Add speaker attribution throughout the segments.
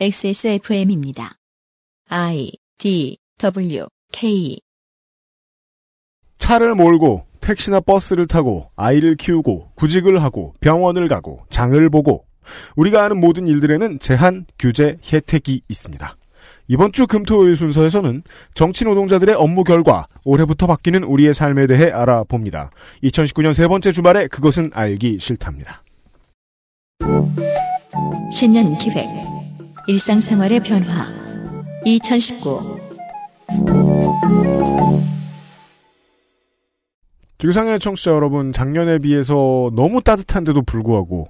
Speaker 1: XSFM입니다. I D W K
Speaker 2: 차를 몰고 택시나 버스를 타고 아이를 키우고 구직을 하고 병원을 가고 장을 보고 우리가 아는 모든 일들에는 제한, 규제, 혜택이 있습니다. 이번 주 금토일 순서에서는 정치 노동자들의 업무 결과 올해부터 바뀌는 우리의 삶에 대해 알아봅니다. 2019년 세 번째 주말에 그것은 알기 싫답니다.
Speaker 1: 신년 기획 일상생활의 변화 2019
Speaker 2: 지구상의 청취자 여러분, 작년에 비해서 너무 따뜻한데도 불구하고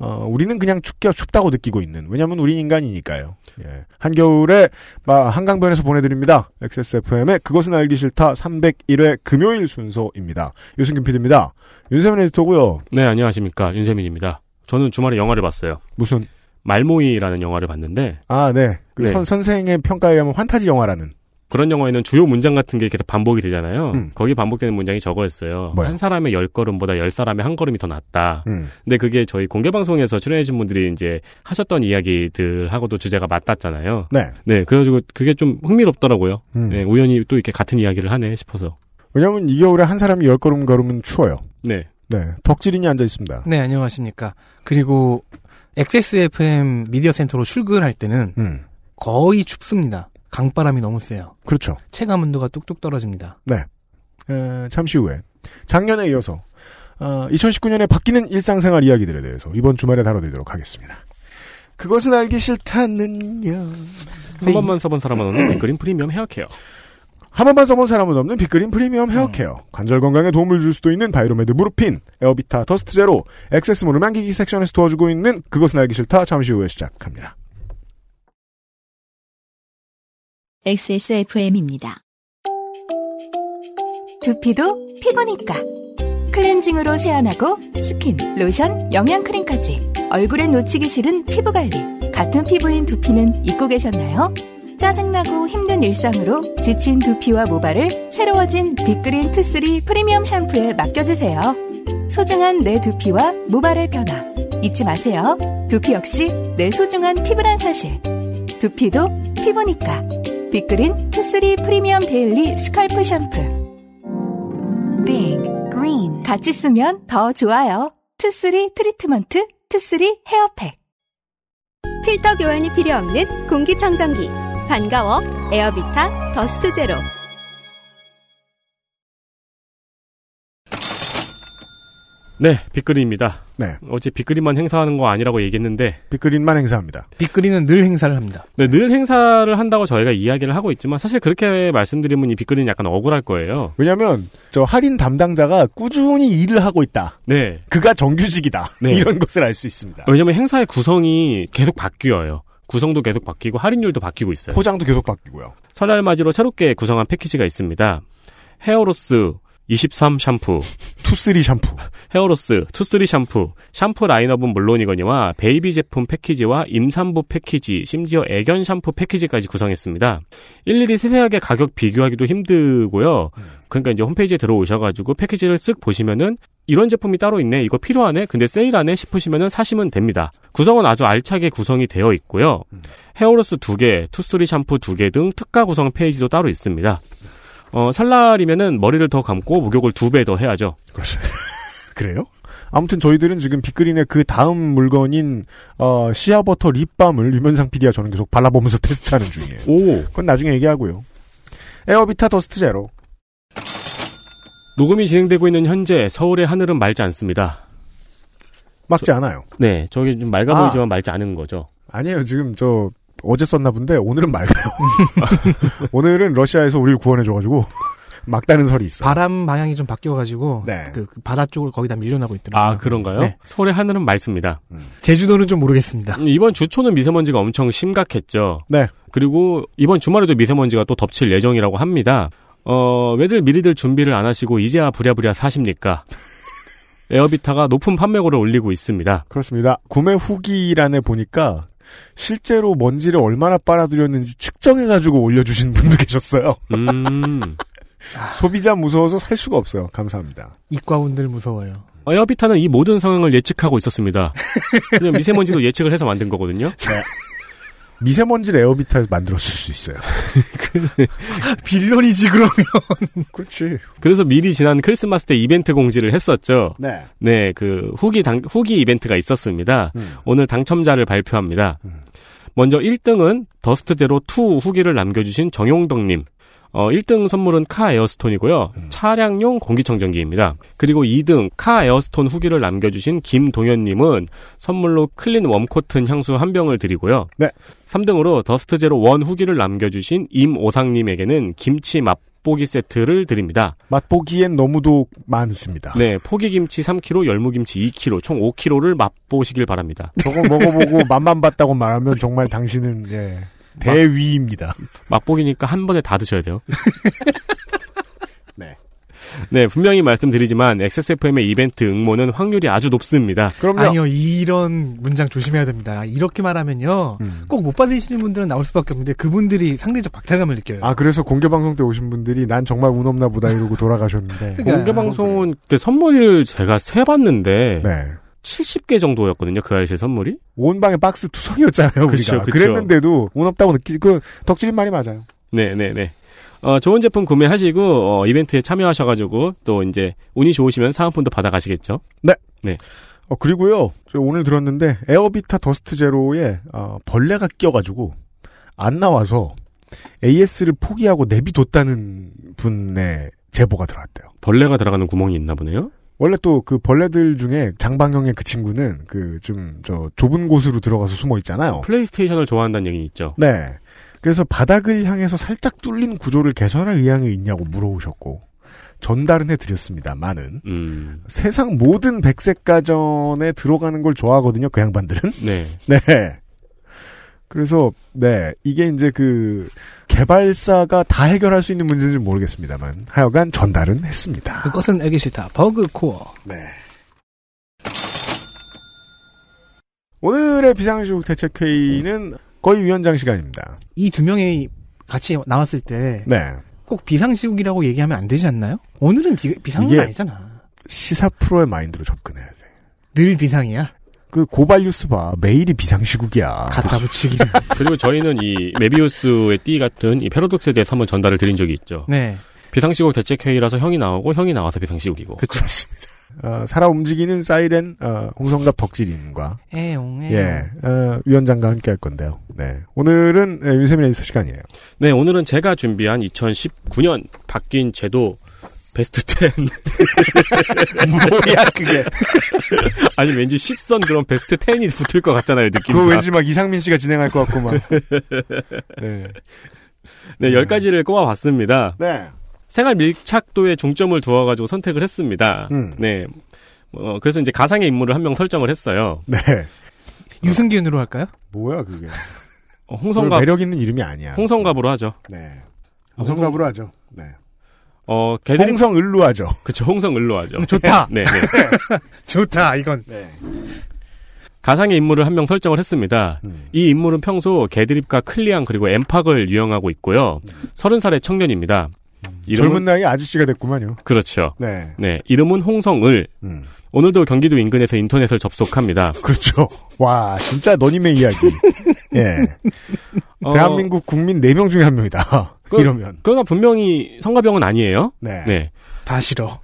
Speaker 2: 어, 우리는 그냥 춥게 춥다고 느끼고 있는. 왜냐하면 우린 인간이니까요. 예. 한겨울에 마, 한강변에서 보내드립니다. XSFM의 그것은 알기 싫다 301회 금요일 순서입니다. 유승균 PD입니다. 윤세민 에디터고요.
Speaker 3: 네, 안녕하십니까. 윤세민입니다. 저는 주말에 영화를 봤어요.
Speaker 2: 무슨
Speaker 3: 말모이라는 영화를 봤는데
Speaker 2: 아, 네. 그
Speaker 3: 네.
Speaker 2: 선, 선생의 평가에 의하면 환타지 영화라는.
Speaker 3: 그런 영화에는 주요 문장 같은 게 계속 반복이 되잖아요.
Speaker 2: 음.
Speaker 3: 거기 반복되는 문장이 저거였어요.
Speaker 2: 뭐요?
Speaker 3: 한 사람의 열 걸음보다 열 사람의 한 걸음이 더 낫다.
Speaker 2: 음.
Speaker 3: 근데 그게 저희 공개 방송에서 출연해주신 분들이 이제 하셨던 이야기들하고도 주제가 맞닿잖아요.
Speaker 2: 네.
Speaker 3: 네, 그래가지고 그게 좀 흥미롭더라고요.
Speaker 2: 음.
Speaker 3: 네, 우연히 또 이렇게 같은 이야기를 하네 싶어서.
Speaker 2: 왜냐하면 이 겨울에 한 사람이 열 걸음 걸으면 추워요.
Speaker 3: 네.
Speaker 2: 네. 덕질인이 앉아 있습니다.
Speaker 4: 네, 안녕하십니까. 그리고 XSFM 미디어 센터로 출근할 때는
Speaker 2: 음.
Speaker 4: 거의 춥습니다. 강바람이 너무 세요.
Speaker 2: 그렇죠.
Speaker 4: 체감 온도가 뚝뚝 떨어집니다.
Speaker 2: 에, 잠시 후에 작년에 이어서 어, 2019년에 바뀌는 일상생활 이야기들에 대해서 이번 주말에 다뤄드리도록 하겠습니다. 그것은 알기 싫다는요.
Speaker 3: 한 번만 써본 사람은 빅그린 프리미엄 헤어케어.
Speaker 2: 한 번만 써본 사람은 없는 빅그린 프리미엄 헤어케어. 관절 건강에 도움을 줄 수도 있는 바이로메드 무르핀, 에어비타 더스트 제로, 액세스 모르 만기기 섹션에서 도와주고 있는 그것은 알기 싫다 잠시 후에 시작합니다.
Speaker 1: XSFM입니다.
Speaker 5: 두피도 피부니까 클렌징으로 세안하고 스킨, 로션, 영양크림까지 얼굴에 놓치기 싫은 피부관리 같은 피부인 두피는 잊고 계셨나요? 짜증나고 힘든 일상으로 지친 두피와 모발을 새로워진 빅그린 two three 프리미엄 샴푸에 맡겨주세요. 소중한 내 두피와 모발의 변화 잊지 마세요. 두피 역시 내 소중한 피부란 사실 두피도 피부니까 빅그린 투쓰리 프리미엄 daily scalp 샴푸
Speaker 6: Big Green
Speaker 5: 같이 쓰면 더 좋아요. two three 트리트먼트, two three hair pack.
Speaker 7: 필터 교환이 필요 없는 공기청정기. 반가워. 에어비타 더스트 제로.
Speaker 3: 네, 빅그린입니다.
Speaker 2: 네.
Speaker 3: 어제 빅그린만 행사하는 거 아니라고 얘기했는데
Speaker 2: 빅그린만 행사합니다.
Speaker 4: 빅그린은 늘 행사를 합니다.
Speaker 3: 네, 늘 행사를 한다고 저희가 이야기를 하고 있지만 사실 그렇게 말씀드리면 이 빅그린 약간 억울할 거예요.
Speaker 2: 왜냐면 저 할인 담당자가 꾸준히 일을 하고 있다.
Speaker 3: 네.
Speaker 2: 그가 정규직이다.
Speaker 3: 네.
Speaker 2: 이런 것을 알 수 있습니다.
Speaker 3: 왜냐면 행사의 구성이 계속 바뀌어요. 구성도 계속 바뀌고 할인율도 바뀌고 있어요.
Speaker 2: 포장도 계속 바뀌고요.
Speaker 3: 설날 맞이로 새롭게 구성한 패키지가 있습니다. hair loss 23 샴푸,
Speaker 2: two three 샴푸.
Speaker 3: hair loss two three 샴푸, 샴푸 라인업은 물론이거니와 베이비 제품 패키지와 임산부 패키지, 심지어 애견 샴푸 패키지까지 구성했습니다. 일일이 세세하게 가격 비교하기도 힘들고요. 그러니까 이제 홈페이지에 들어오셔가지고 패키지를 쓱 보시면은 이런 제품이 따로 있네, 이거 필요하네, 근데 세일하네 싶으시면은 사시면 됩니다. 구성은 아주 알차게 구성이 되어 있고요. hair loss 두 개, two three 샴푸 두 개 등 특가 구성 페이지도 따로 있습니다. 어, 설날이면은 머리를 더 감고 목욕을 두 배 더 해야죠.
Speaker 2: 그렇죠. 그래요? 아무튼 저희들은 지금 빅그린의 그 다음 물건인 어, 시아버터 립밤을 유면상 PD와 저는 계속 발라보면서 테스트하는 중이에요.
Speaker 3: 오!
Speaker 2: 그건 나중에 얘기하고요. 에어비타 더스트 제로.
Speaker 3: 녹음이 진행되고 있는 현재 서울의 하늘은 맑지 않습니다.
Speaker 2: 맑지 않아요.
Speaker 3: 네, 저기 좀 맑아
Speaker 2: 아.
Speaker 3: 보이지만 맑지 않은 거죠.
Speaker 2: 아니에요. 지금 저 어제 썼나 본데 오늘은 맑아요. 오늘은 러시아에서 우리를 구원해줘가지고 맑다는 설이 있어요.
Speaker 4: 바람 방향이 좀 바뀌어가지고
Speaker 2: 네.
Speaker 4: 그, 그 바다 쪽을 거기다 밀려나고 있더라고요.
Speaker 3: 아, 그런가요?
Speaker 4: 네.
Speaker 3: 서울의 하늘은 맑습니다.
Speaker 4: 제주도는 좀 모르겠습니다.
Speaker 3: 음, 이번 주초는 미세먼지가 엄청 심각했죠.
Speaker 2: 네.
Speaker 3: 그리고 이번 주말에도 미세먼지가 또 덮칠 예정이라고 합니다. 어, 왜들 미리들 준비를 안 하시고 이제야 부랴부랴 사십니까? 에어비타가 높은 판매고를 올리고 있습니다.
Speaker 2: 그렇습니다. 구매 후기란에 보니까 실제로 먼지를 얼마나 빨아들였는지 측정해가지고 올려주신 분도 계셨어요.
Speaker 3: 음.
Speaker 2: 소비자 무서워서 살 수가 없어요. 감사합니다.
Speaker 4: 이과분들 무서워요.
Speaker 3: 에어비타는 이 모든 상황을 예측하고 있었습니다. 그냥 미세먼지도 예측을 해서 만든 거거든요.
Speaker 2: 미세먼지를 에어비타에서 만들었을 수 있어요.
Speaker 4: 빌런이지 그러면.
Speaker 2: 그렇지.
Speaker 3: 그래서 미리 지난 크리스마스 때 이벤트 공지를 했었죠.
Speaker 2: 네.
Speaker 3: 네, 그 후기 당, 후기 이벤트가 있었습니다.
Speaker 2: 음.
Speaker 3: 오늘 당첨자를 발표합니다.
Speaker 2: 음.
Speaker 3: 먼저 1등은 더스트 제로 2 후기를 남겨주신 정용덕님. 어, 1등 선물은 카 에어스톤이고요.
Speaker 2: 음.
Speaker 3: 차량용 공기청정기입니다. 그리고 2등 카 에어스톤 후기를 남겨주신 김동현님은 선물로 Clean Warm Cotton 향수 한 병을 드리고요.
Speaker 2: 네.
Speaker 3: 3등으로 Dust Zero 1 후기를 남겨주신 임오상님에게는 김치 맛보기 세트를 드립니다.
Speaker 2: 맛보기엔 너무도 많습니다.
Speaker 3: 네, 포기김치 3kg, 열무김치 2kg, 총 5kg를 맛보시길 바랍니다.
Speaker 2: 저거 먹어보고 맛만 봤다고 말하면 정말 당신은 예, 대위입니다.
Speaker 3: 맛보기니까 한 번에 다 드셔야 돼요.
Speaker 2: 네.
Speaker 3: 네, 분명히 말씀드리지만 XSFM의 이벤트 응모는 확률이 아주 높습니다.
Speaker 2: 그럼요.
Speaker 4: 아니요, 이런 문장 조심해야 됩니다. 이렇게 말하면
Speaker 2: 음.
Speaker 4: 꼭못 받으시는 분들은 나올 수밖에 없는데 그분들이 상대적 박탈감을 느껴요.
Speaker 2: 아 그래서 공개 방송 때 오신 분들이 난 정말 운 없나 보다 이러고 돌아가셨는데.
Speaker 4: 그러니까
Speaker 3: 공개 방송은 그때 선물을 제가 세 봤는데
Speaker 2: 네.
Speaker 3: 70개 정도였거든요. 그 아이실 선물이.
Speaker 2: 온 방에 박스 투성이었잖아요.
Speaker 3: 그쵸,
Speaker 2: 우리가.
Speaker 3: 그쵸.
Speaker 2: 그랬는데도 운 없다고 느끼 그 덕질인 말이 맞아요.
Speaker 3: 네, 네, 네. 어, 좋은 제품 구매하시고 어, 이벤트에 참여하셔가지고 또 이제 운이 좋으시면 사은품도 받아가시겠죠.
Speaker 2: 어 그리고요. 저 오늘 들었는데 에어비타 Dust Zero에 어, 벌레가 껴가지고 안 나와서 AS를 포기하고 내비뒀다는 분의 제보가 들어왔대요.
Speaker 3: 벌레가 들어가는 구멍이 있나 보네요.
Speaker 2: 원래 또 그 벌레들 중에 장방형의 그 친구는 그 좀 저 좁은 곳으로 들어가서 숨어 있잖아요.
Speaker 3: 플레이스테이션을 좋아한다는 얘기 있죠.
Speaker 2: 네. 그래서 바닥을 향해서 살짝 뚫린 구조를 개선할 의향이 있냐고 물어오셨고 전달은 해드렸습니다. 많은
Speaker 3: 음,
Speaker 2: 세상 모든 백색 가전에 들어가는 걸 좋아하거든요. 그 양반들은.
Speaker 3: 네.
Speaker 2: 네. 그래서 네 이게 이제 그 개발사가 다 해결할 수 있는 문제인지는 모르겠습니다만 하여간 전달은 했습니다.
Speaker 4: 그것은 알기 싫다. 버그 코어.
Speaker 2: 네. 오늘의 비상시국 대책회의는 거의 위원장 시간입니다.
Speaker 4: 이 두 명이 같이 나왔을 때 꼭
Speaker 2: 네.
Speaker 4: 비상시국이라고 얘기하면 안 되지 않나요? 오늘은 비, 비상은 아니잖아.
Speaker 2: 시사 프로의 마인드로 접근해야 돼.
Speaker 4: 늘 비상이야.
Speaker 2: 그 고발 뉴스 봐. 매일이 비상시국이야.
Speaker 4: 갖다 붙이기.
Speaker 3: 그리고 저희는 이 메비우스의 띠 같은 이 패러독스에 대해서 한번 전달을 드린 적이 있죠.
Speaker 4: 네.
Speaker 3: 비상시국 대책회의라서 형이 나오고 형이 나와서 비상시국이고.
Speaker 4: 그쵸.
Speaker 2: 그렇습니다. 어, 살아 움직이는 사이렌 어, 홍성갑 덕질인과
Speaker 4: 에용, 에용.
Speaker 2: 예 어, 위원장과 함께 할 건데요. 네 오늘은 예, 윤세민 에디터 시간이에요.
Speaker 3: 네, 오늘은 제가 준비한 2019년 바뀐 제도 베스트 10.
Speaker 2: 뭐야 그게?
Speaker 3: 아니, 왠지 10선 그런 베스트 10이 붙을 것 같잖아요, 느낌이.
Speaker 2: 그거 왠지 막 이상민 씨가 진행할 것 같고 막. 네.
Speaker 3: 네, 10가지를 꼽아봤습니다.
Speaker 2: 네.
Speaker 3: 생활 밀착도에 중점을 두어가지고 선택을 했습니다.
Speaker 2: 음.
Speaker 3: 네. 어, 그래서 이제 가상의 인물을 한 명 설정을 했어요.
Speaker 2: 네.
Speaker 4: 유승균으로 할까요?
Speaker 2: 뭐야 그게?
Speaker 3: 어, 홍성갑,
Speaker 2: 매력 있는 이름이 아니야.
Speaker 3: 홍성갑으로 하죠.
Speaker 2: 네. 홍성갑으로 하죠. 네.
Speaker 3: 어, 걔들이,
Speaker 2: 홍성을로 하죠.
Speaker 3: 그쵸, 홍성을로 하죠.
Speaker 4: 좋다.
Speaker 3: 네, 네.
Speaker 4: 좋다. 이건.
Speaker 2: 네.
Speaker 3: 가상의 인물을 한 명 설정을 했습니다.
Speaker 2: 음.
Speaker 3: 이 인물은 평소 개드립과 클리앙 그리고 엠팍을 유형하고 있고요. 30살의 청년입니다. 이름은
Speaker 2: 젊은 나이 아저씨가 됐구만요.
Speaker 3: 그렇죠.
Speaker 2: 네.
Speaker 3: 네, 이름은 홍성을.
Speaker 2: 음.
Speaker 3: 오늘도 경기도 인근에서 인터넷을 접속합니다.
Speaker 2: 그렇죠. 와 진짜 너님의 이야기. 예.
Speaker 3: 어,
Speaker 2: 대한민국 국민 4명 중에 한 명이다.
Speaker 3: 그-
Speaker 2: 이러면.
Speaker 3: 그가 분명히 성가병은 아니에요.
Speaker 2: 네.
Speaker 3: 네.
Speaker 4: 다 싫어.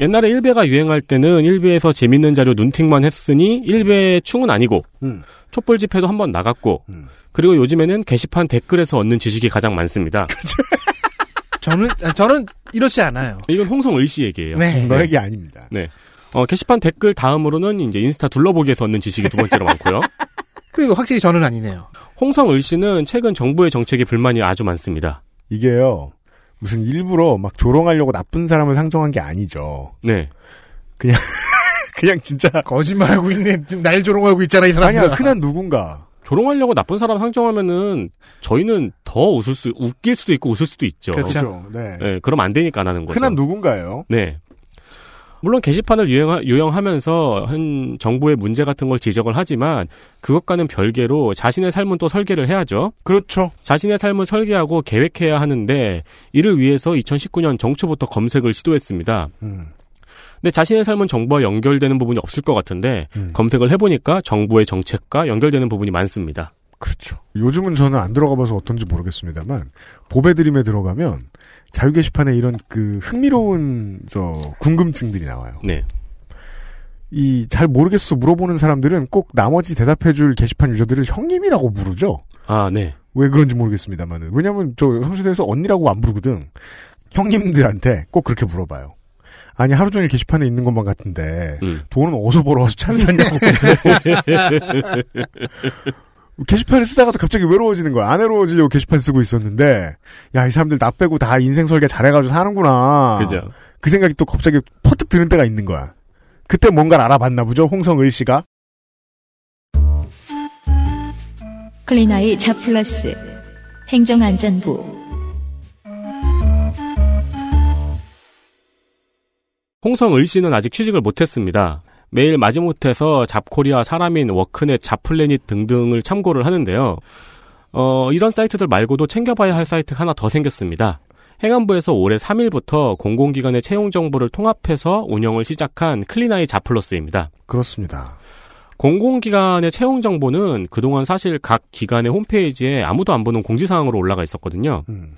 Speaker 3: 옛날에 1배가 유행할 때는 1배에서 재밌는 자료 눈팅만 했으니 1배 충은 아니고
Speaker 2: 음.
Speaker 3: 촛불 집회도 한 번 나갔고
Speaker 2: 음.
Speaker 3: 그리고 요즘에는 게시판 댓글에서 얻는 지식이 가장 많습니다.
Speaker 4: 저는, 아, 저는 이렇지 않아요.
Speaker 3: 이건 홍성을 씨 얘기예요.
Speaker 4: 네.
Speaker 2: 너 얘기 아닙니다.
Speaker 3: 어, 게시판 댓글 다음으로는 이제 인스타 둘러보기에서 얻는 지식이 두 번째로 많고요.
Speaker 4: 그리고 확실히 저는 아니네요.
Speaker 3: 홍성을 씨는 최근 정부의 정책에 불만이 아주 많습니다.
Speaker 2: 이게요. 무슨 일부러 막 조롱하려고 나쁜 사람을 상정한 게 아니죠.
Speaker 3: 네.
Speaker 2: 그냥 진짜
Speaker 4: 거짓말하고 있네. 지금 날 조롱하고 있잖아, 이 사람들.
Speaker 2: 아니야 흔한 누군가.
Speaker 3: 조롱하려고 나쁜 사람 상정하면은 저희는 더 웃을 수, 웃길 수도 있고 웃을 수도 있죠.
Speaker 4: 그렇죠.
Speaker 2: 네.
Speaker 3: 네, 그럼 안 되니까 안 하는 거죠.
Speaker 2: 흔한 누군가예요.
Speaker 3: 네. 물론 게시판을 유행, 유형 하면서 한 정부의 문제 같은 걸 지적을 하지만 그것과는 별개로 자신의 삶은 또 설계를 해야죠.
Speaker 2: 그렇죠.
Speaker 3: 자신의 삶을 설계하고 계획해야 하는데 이를 위해서 2019년 정초부터 검색을 시도했습니다.
Speaker 2: 음.
Speaker 3: 근데 자신의 삶은 정부와 연결되는 부분이 없을 것 같은데
Speaker 2: 음.
Speaker 3: 검색을 해보니까 정부의 정책과 연결되는 부분이 많습니다.
Speaker 2: 그렇죠. 요즘은 저는 안 들어가 봐서 어떤지 모르겠습니다만 보배 드림에 들어가면 자유 게시판에 이런 그 흥미로운 저 궁금증들이 나와요.
Speaker 3: 네.
Speaker 2: 이 잘 모르겠어 물어보는 사람들은 꼭 나머지 대답해줄 게시판 유저들을 형님이라고 부르죠.
Speaker 3: 아, 네.
Speaker 2: 왜 그런지 모르겠습니다만은 왜냐하면 저 성시대에서 언니라고 안 부르거든. 형님들한테 꼭 그렇게 물어봐요. 아니 하루 종일 게시판에 있는 것만 같은데
Speaker 3: 음.
Speaker 2: 돈은 어디서 벌어와서 차를 샀냐고. 게시판을 쓰다가도 갑자기 외로워지는 거야. 안 외로워지려고 게시판 쓰고 있었는데, 야, 이 사람들 나 빼고 다 인생 설계 잘해가지고 사는구나.
Speaker 3: 그죠.
Speaker 2: 그 생각이 또 갑자기 퍼뜩 드는 때가 있는 거야. 그때 뭔가를 알아봤나 보죠, 홍성을 씨가.
Speaker 1: 클리나이 자플러스 행정안전부
Speaker 3: 홍성을 씨는 아직 취직을 못했습니다. 매일 마지못해서 잡코리아, 사람인, 워크넷, 잡플래닛 등등을 참고를 하는데요. 어, 이런 사이트들 말고도 챙겨봐야 할 사이트가 하나 더 생겼습니다. 행안부에서 올해 3월부터 공공기관의 채용 정보를 통합해서 운영을 시작한 클린아이 잡플러스입니다.
Speaker 2: 그렇습니다.
Speaker 3: 공공기관의 채용 정보는 그동안 사실 각 기관의 홈페이지에 아무도 안 보는 공지사항으로 올라가 있었거든요.
Speaker 2: 음,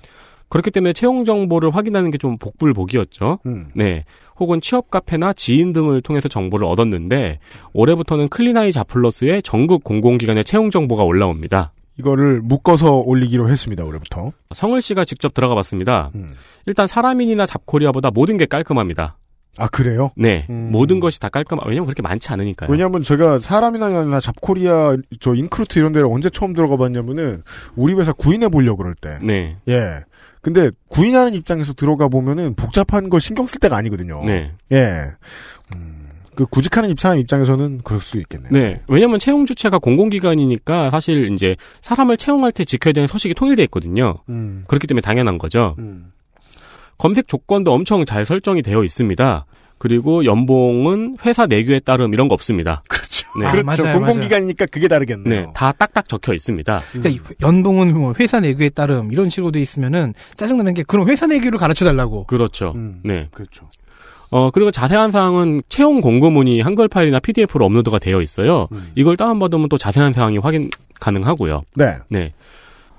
Speaker 3: 그렇기 때문에 채용 정보를 확인하는 게 좀 복불복이었죠.
Speaker 2: 음.
Speaker 3: 네. 혹은 취업 카페나 지인 등을 통해서 정보를 얻었는데 올해부터는 클리나이 자플러스의 전국 공공기관의 채용 정보가 올라옵니다.
Speaker 2: 이거를 묶어서 올리기로 했습니다, 올해부터.
Speaker 3: 성을 씨가 직접 들어가 봤습니다.
Speaker 2: 음.
Speaker 3: 일단 사람인이나 잡코리아보다 모든 게 깔끔합니다.
Speaker 2: 아, 그래요?
Speaker 3: 네.
Speaker 2: 음.
Speaker 3: 모든 것이 다 깔끔, 왜냐면 그렇게 많지 않으니까요.
Speaker 2: 왜냐하면 제가 사람이나 잡코리아, 저 인크루트 이런 데를 언제 처음 들어가 봤냐면은, 우리 회사 구인해 보려고 그럴 때.
Speaker 3: 네.
Speaker 2: 예. 근데 구인하는 입장에서 들어가 보면은 복잡한 걸 신경 쓸 때가 아니거든요.
Speaker 3: 네.
Speaker 2: 예. 음, 그 구직하는 사람 입장에서는 그럴 수 있겠네요.
Speaker 3: 네. 왜냐면 채용 주체가 공공기관이니까 사실 이제 사람을 채용할 때 지켜야 되는 서식이 통일돼 있거든요.
Speaker 2: 음,
Speaker 3: 그렇기 때문에 당연한 거죠.
Speaker 2: 음.
Speaker 3: 검색 조건도 엄청 잘 설정이 되어 있습니다. 그리고 연봉은 회사 내규에 따름 이런 거 없습니다.
Speaker 2: 그렇죠.
Speaker 3: 네.
Speaker 4: 아,
Speaker 2: 그렇죠.
Speaker 4: 맞아요,
Speaker 2: 공공기관이니까 그게 다르겠네요.
Speaker 3: 네, 다 딱딱 적혀 있습니다.
Speaker 4: 그러니까 연봉은 뭐 회사 내규에 따름 이런 식으로 돼 있으면은 짜증나는 게 그럼 회사 내규를 가르쳐 달라고.
Speaker 3: 그렇죠.
Speaker 2: 음,
Speaker 3: 네.
Speaker 2: 그렇죠.
Speaker 3: 어, 그리고 자세한 사항은 채용 공고문이 한글 파일이나 PDF로 업로드가 되어 있어요.
Speaker 2: 음.
Speaker 3: 이걸 다운받으면 또 자세한 사항이 확인 가능하고요.
Speaker 2: 네.
Speaker 3: 네.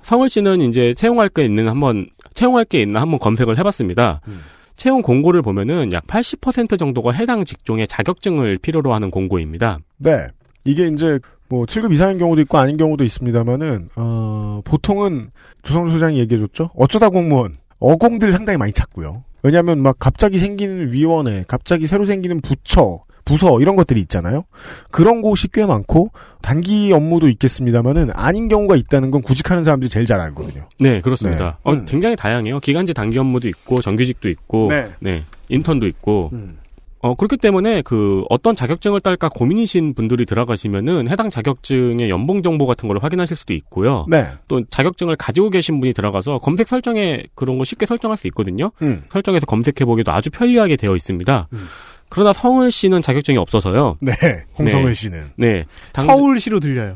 Speaker 3: 성을 씨는 이제 채용할 게 있는 한번 채용할 게 있나 한번 검색을 해봤습니다.
Speaker 2: 음.
Speaker 3: 채용 공고를 보면은 약 80% 정도가 해당 직종의 자격증을 필요로 하는 공고입니다.
Speaker 2: 네. 이게 이제 뭐 7급 이상인 경우도 있고 아닌 경우도 있습니다만은 어, 보통은 조성주 소장이 얘기해 줬죠. 어쩌다 공무원 어공들 상당히 많이 찾고요. 왜냐하면 막 갑자기 생기는 위원회, 갑자기 새로 생기는 부처, 부서 이런 것들이 있잖아요. 그런 곳이 꽤 많고 단기 업무도 있겠습니다만은 아닌 경우가 있다는 건 구직하는 사람들이 제일 잘 알거든요.
Speaker 3: 네, 그렇습니다.
Speaker 2: 네.
Speaker 3: 어,
Speaker 2: 음.
Speaker 3: 굉장히 다양해요. 기간제 단기 업무도 있고 정규직도 있고
Speaker 2: 네.
Speaker 3: 네, 인턴도 있고
Speaker 2: 음.
Speaker 3: 어, 그렇기 때문에 그 어떤 자격증을 딸까 고민이신 분들이 들어가시면은 해당 자격증의 연봉 정보 같은 걸 확인하실 수도 있고요.
Speaker 2: 네.
Speaker 3: 또 자격증을 가지고 계신 분이 들어가서 검색 설정에 그런 거 쉽게 설정할 수 있거든요.
Speaker 2: 음.
Speaker 3: 설정해서 검색해 보기도 아주 편리하게 되어 있습니다.
Speaker 2: 음.
Speaker 3: 그러나 성을 씨는 자격증이 없어서요.
Speaker 2: 네. 홍성을
Speaker 3: 네.
Speaker 2: 씨는
Speaker 3: 네. 당,
Speaker 4: 서울시로 들려요.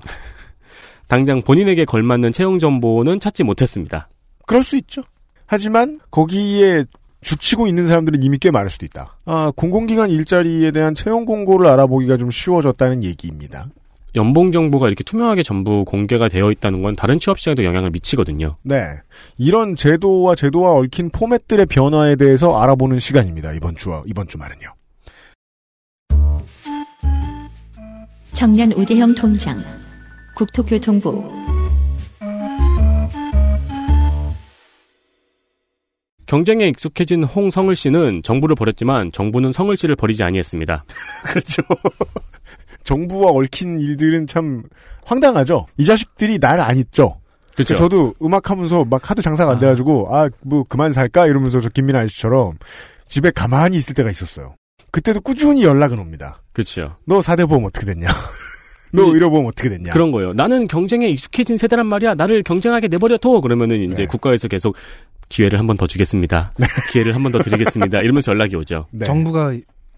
Speaker 3: 당장 본인에게 걸맞는 채용 정보는 찾지 못했습니다.
Speaker 2: 그럴 수 있죠. 하지만 거기에 죽치고 있는 사람들은 이미 꽤 많을 수도 있다. 아, 공공기관 일자리에 대한 채용 공고를 알아보기가 좀 쉬워졌다는 얘기입니다.
Speaker 3: 연봉 정보가 이렇게 투명하게 전부 공개가 되어 있다는 건 다른 취업 시장에도 영향을 미치거든요.
Speaker 2: 네. 이런 제도와 제도와 얽힌 포맷들의 변화에 대해서 알아보는 시간입니다. 이번 주, 이번 주말은요.
Speaker 1: 청년 우대형 통장 국토교통부
Speaker 3: 경쟁에 익숙해진 홍성을 씨는 정부를 버렸지만 정부는 성을 씨를 버리지 아니했습니다.
Speaker 2: 그렇죠. 정부와 얽힌 일들은 참 황당하죠. 이 자식들이 날안 잊죠.
Speaker 3: 그렇죠.
Speaker 2: 저도 음악 하면서 막 하도 장사가 안 돼가지고 아 뭐 그만 살까 이러면서 저 김민아 아저씨처럼 집에 가만히 있을 때가 있었어요. 그때도 꾸준히 연락은 옵니다.
Speaker 3: 그렇죠.
Speaker 2: 너 사대보험 어떻게 됐냐? 너 의료보험 어떻게 됐냐?
Speaker 3: 그런 거예요. 나는 경쟁에 익숙해진 세대란 말이야. 나를 경쟁하게 내버려둬. 그러면은 이제
Speaker 2: 네.
Speaker 3: 국가에서 계속 기회를 한 번 더 주겠습니다. 기회를 한 번 더 드리겠습니다. 이러면서 연락이 오죠.
Speaker 2: 네.
Speaker 4: 정부가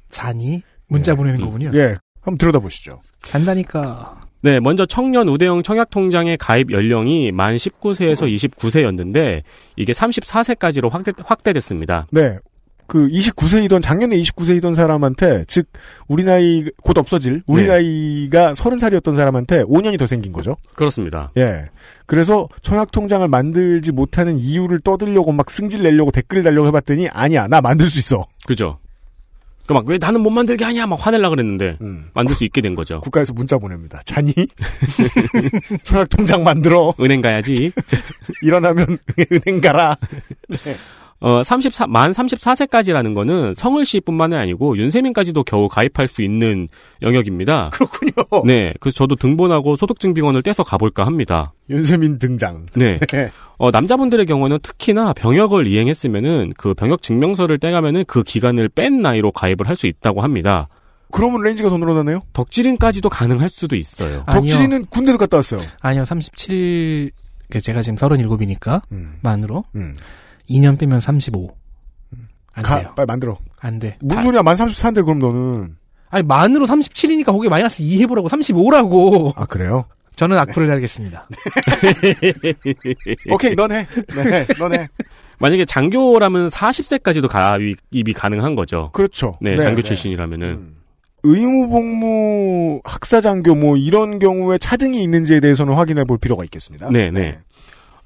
Speaker 4: 자니 문자
Speaker 2: 네.
Speaker 4: 보내는
Speaker 3: 음.
Speaker 4: 거군요.
Speaker 2: 예, 한번 들여다보시죠.
Speaker 4: 잔다니까.
Speaker 3: 네, 먼저 청년 우대형 청약통장의 가입 연령이 만 19세에서 29세였는데 이게 34세까지로 확대, 확대됐습니다.
Speaker 2: 네. 그 29세이던 작년에 29세이던 사람한테 즉 우리 나이 곧 없어질 우리
Speaker 3: 네.
Speaker 2: 나이가 30살이었던 사람한테 5년이 더 생긴 거죠.
Speaker 3: 그렇습니다.
Speaker 2: 예. 그래서 청약 통장을 만들지 못하는 이유를 떠들려고 막 승질 내려고 댓글 달려고 해 봤더니 아니야 나 만들 수 있어.
Speaker 3: 그죠? 그 막 왜 나는 못 만들게 하냐 막 화낼라 그랬는데
Speaker 2: 음.
Speaker 3: 만들 수 있게 된 거죠.
Speaker 2: 국가에서 문자 보냅니다. 자니 청약 통장 만들어
Speaker 3: 은행 가야지.
Speaker 2: 일어나면 은행 가라.
Speaker 3: 어, 34, 만 34세까지라는 거는 성을 씨뿐만이 아니고 윤세민까지도 겨우 가입할 수 있는 영역입니다.
Speaker 2: 그렇군요.
Speaker 3: 네, 그래서 저도 등본하고 소득증빙원을 떼서 가볼까 합니다.
Speaker 2: 윤세민 등장.
Speaker 3: 네, 어, 남자분들의 경우는 특히나 병역을 이행했으면은 그 병역 증명서를 떼가면은 그 기간을 뺀 나이로 가입을 할 수 있다고 합니다.
Speaker 2: 그러면 range가 더 늘어나네요.
Speaker 3: 덕질인까지도 가능할 수도 있어요.
Speaker 4: 아니요.
Speaker 2: 덕질이는 군대도 갔다 왔어요.
Speaker 4: 아니요, 37, 그 제가 지금 37이니까,
Speaker 2: 음.
Speaker 4: 만으로.
Speaker 2: 음.
Speaker 4: 2년 빼면 35. 안
Speaker 2: 가,
Speaker 4: 돼요.
Speaker 2: 빨리 만들어.
Speaker 4: 안 돼.
Speaker 2: 무슨
Speaker 4: 다-
Speaker 2: 소리야? 만 34인데 그럼 너는.
Speaker 4: 아니, 만으로 37이니까 거기에 마이너스 2 해보라고 35라고.
Speaker 2: 아 그래요?
Speaker 4: 저는 악플을 달겠습니다.
Speaker 2: 오케이, 넌 해. 네, 넌 해.
Speaker 3: 만약에 장교라면 40세까지도 가입이 가능한 거죠.
Speaker 2: 그렇죠.
Speaker 3: 네, 장교 출신이라면은.
Speaker 2: 음. 의무복무 학사장교 뭐 이런 경우에 차등이 있는지에 대해서는 확인해 볼 필요가 있겠습니다.
Speaker 3: 네, 네.